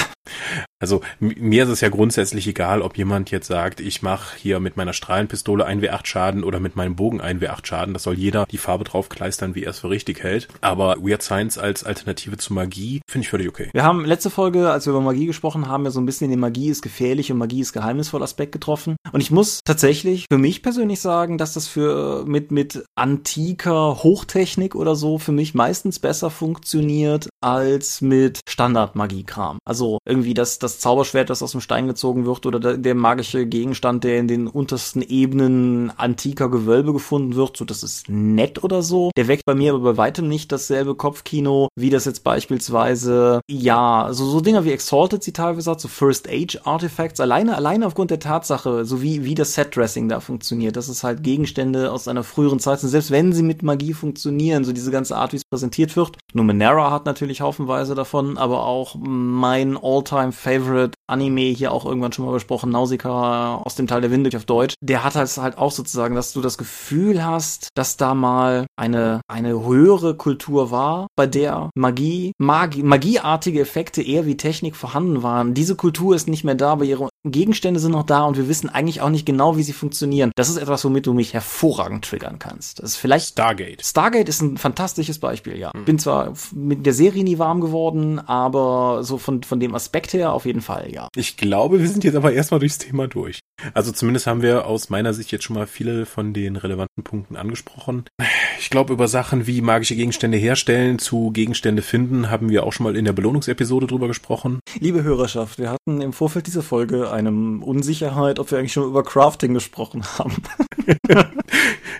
Also mir ist es ja grundsätzlich egal, ob jemand jetzt sagt, ich mache hier mit meiner Strahlenpistole 1W8 Schaden oder mit meinem Bogen 1W8 Schaden. Das soll jeder die Farbe drauf kleistern, wie er es für richtig hält. Aber Weird Science als Alternative zu Magie finde ich völlig okay. Wir haben letzte Folge, als wir über Magie gesprochen haben, ja so ein bisschen den Magie ist gefährlich und Magie ist geheimnisvoll Aspekt getroffen. Und ich muss tatsächlich für mich persönlich sagen, dass das für mit, mit antiker Hochtechnik oder so für mich meistens besser funktioniert als mit Standard-Magie-Kram. Also irgendwie das, das das Zauberschwert, das aus dem Stein gezogen wird, oder der, der magische Gegenstand, der in den untersten Ebenen antiker Gewölbe gefunden wird, so das ist nett oder so. Der weckt bei mir aber bei weitem nicht dasselbe Kopfkino, wie das jetzt beispielsweise, ja, so, so Dinger wie Exalted sie teilweise hat, so First Age Artifacts, alleine, alleine aufgrund der Tatsache, so wie, wie das Set-Dressing da funktioniert, dass es halt Gegenstände aus einer früheren Zeit sind, selbst wenn sie mit Magie funktionieren, so diese ganze Art, wie es präsentiert wird. Numenera hat natürlich haufenweise davon, aber auch mein All-Time-Favorite Favorite Anime hier auch irgendwann schon mal besprochen, Nausicaa aus dem Teil der Winde auf Deutsch. Der hat halt, halt auch sozusagen, dass du das Gefühl hast, dass da mal eine, eine höhere Kultur war, bei der Magie, Magie, magieartige Effekte eher wie Technik vorhanden waren. Diese Kultur ist nicht mehr da, aber ihre Gegenstände sind noch da und wir wissen eigentlich auch nicht genau, wie sie funktionieren. Das ist etwas, womit du mich hervorragend triggern kannst. Das ist vielleicht Stargate. Stargate ist ein fantastisches Beispiel, ja. Mhm. Bin zwar mit der Serie nie warm geworden, aber so von, von dem Aspekt her auf jeden Fall, ja. Ich glaube, wir sind jetzt aber erstmal durchs Thema durch. Also zumindest haben wir aus meiner Sicht jetzt schon mal viele von den relevanten Punkten angesprochen. Ich glaube, über Sachen wie magische Gegenstände herstellen zu Gegenstände finden, haben wir auch schon mal in der Belohnungsepisode drüber gesprochen. Liebe Hörerschaft, wir hatten im Vorfeld dieser Folge eine Unsicherheit, ob wir eigentlich schon über Crafting gesprochen haben.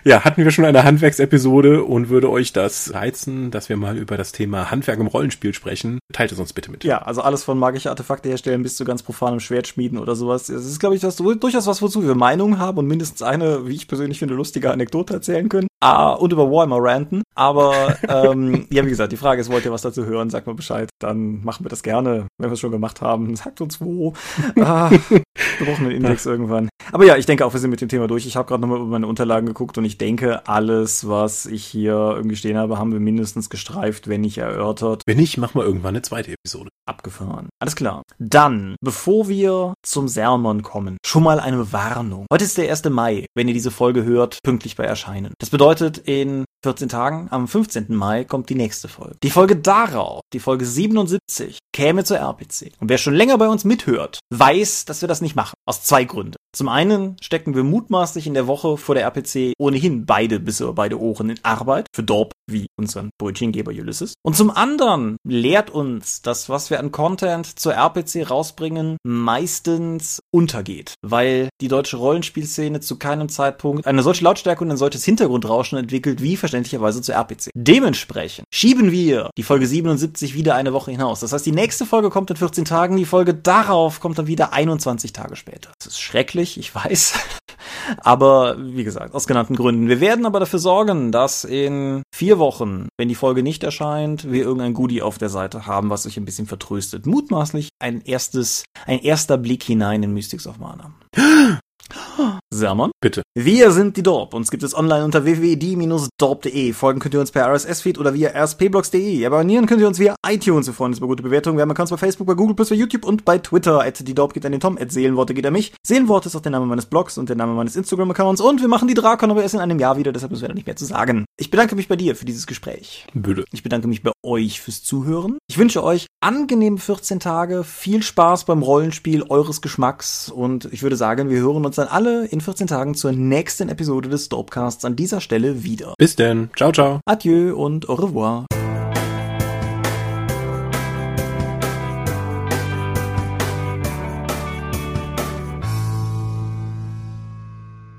Ja, hatten wir schon eine Handwerksepisode und würde euch das reizen, dass wir mal über das Thema Handwerk im Rollenspiel sprechen. Teilt es uns bitte mit. Ja, also alles von magische Artefakte herstellen bis zu ganz profanem Schwertschmieden oder sowas. Es ist, glaube ich, das, durchaus was, wozu wir Meinungen haben und mindestens eine, wie ich persönlich finde, lustige Anekdote erzählen können. Ah, und über Warhammer ranten. Aber ähm, ja, wie gesagt, die Frage ist, wollt ihr was dazu hören? Sagt mal Bescheid. Dann machen wir das gerne, wenn wir es schon gemacht haben. Sagt uns wo. Ah, wir brauchen einen Index irgendwann. Aber ja, ich denke auch, wir sind mit dem Thema durch. Ich habe gerade nochmal über meine Unterlagen geguckt und ich denke, alles, was ich hier irgendwie stehen habe, haben wir mindestens gestreift, wenn nicht erörtert. Wenn nicht, machen wir irgendwann eine zweite Episode. Abgefahren. Alles klar. Dann, bevor wir zum Sermon kommen, schon mal eine Warnung. Heute ist der 1. Mai, wenn ihr diese Folge hört, pünktlich bei Erscheinen. Das bedeutet, in 14 Tagen, am 15. Mai, kommt die nächste Folge. Die Folge darauf, die Folge 77, käme zur RPC. Und wer schon länger bei uns mithört, weiß, dass wir das nicht machen. Aus zwei Gründen. Zum einen stecken wir mutmaßlich in der Woche vor der RPC ohnehin beide bis über beide Ohren in Arbeit, für Dorp wie unseren Brötchengeber Ulysses. Und zum anderen lehrt uns das, was wir an Content zur RPC rausbringen, meistens untergeht, weil die deutsche Rollenspielszene zu keinem Zeitpunkt eine solche Lautstärke und ein solches Hintergrundrauschen entwickelt, wie verständlicherweise zur RPC. Dementsprechend schieben wir die Folge 77 wieder eine Woche hinaus. Das heißt, die nächste Folge kommt in 14 Tagen, die Folge darauf kommt dann wieder 21 Tage später. Das ist schrecklich, ich weiß. Aber wie gesagt, aus genannten Gründen. Wir werden aber dafür sorgen, dass in vier Wochen, wenn die Folge nicht erscheint, wir irgendein Goodie auf der Seite haben, was euch ein bisschen vertröstet. Mutmaßlich ein erstes, ein erster Blick hinein in Mystics of Mana. Sermon? Bitte. Wir sind die Dorp. Uns gibt es online unter www.die-dorp.de. Folgen könnt ihr uns per RSS-Feed oder via rspblogs.de. Abonnieren könnt ihr uns via iTunes. Wir freuen uns über gute Bewertungen. Wir haben Accounts bei Facebook, bei Google, bei YouTube und bei Twitter. At die Dorp geht an den Tom. At Seelenworte geht an mich. Seelenworte ist auch der Name meines Blogs und der Name meines Instagram-Accounts. Und wir machen die Drakon aber erst in einem Jahr wieder. Deshalb müssen wir da nicht mehr zu sagen. Ich bedanke mich bei dir für dieses Gespräch. Bitte. Ich bedanke mich bei euch fürs Zuhören. Ich wünsche euch angenehme 14 Tage, viel Spaß beim Rollenspiel eures Geschmacks und ich würde sagen, wir hören uns dann alle in 14 Tagen zur nächsten Episode des Dopecasts an dieser Stelle wieder. Bis denn. Ciao, ciao. Adieu und au revoir.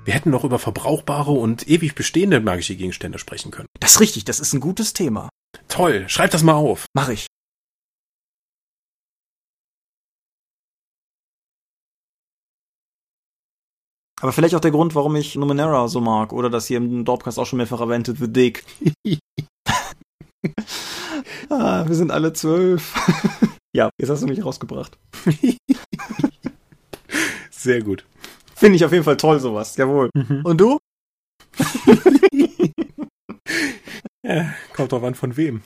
Wir hätten noch über verbrauchbare und ewig bestehende magische Gegenstände sprechen können. Das ist richtig, das ist ein gutes Thema. Toll, schreib das mal auf. Mach ich. Aber vielleicht auch der Grund, warum ich Numenera so mag oder das hier im Dorpcast auch schon mehrfach erwähnte, The Dick. ah, wir sind alle zwölf. ja, jetzt hast du mich rausgebracht. Sehr gut. Finde ich auf jeden Fall toll, sowas. Jawohl. Mhm. Und du? Ja, kommt drauf an, von wem.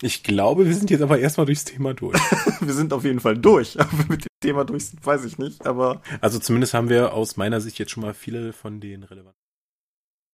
Ich glaube, wir sind jetzt aber erstmal durchs Thema durch. wir sind auf jeden Fall durch. Aber mit dem Thema durch sind, weiß ich nicht. Aber Also zumindest haben wir aus meiner Sicht jetzt schon mal viele von den relevanten.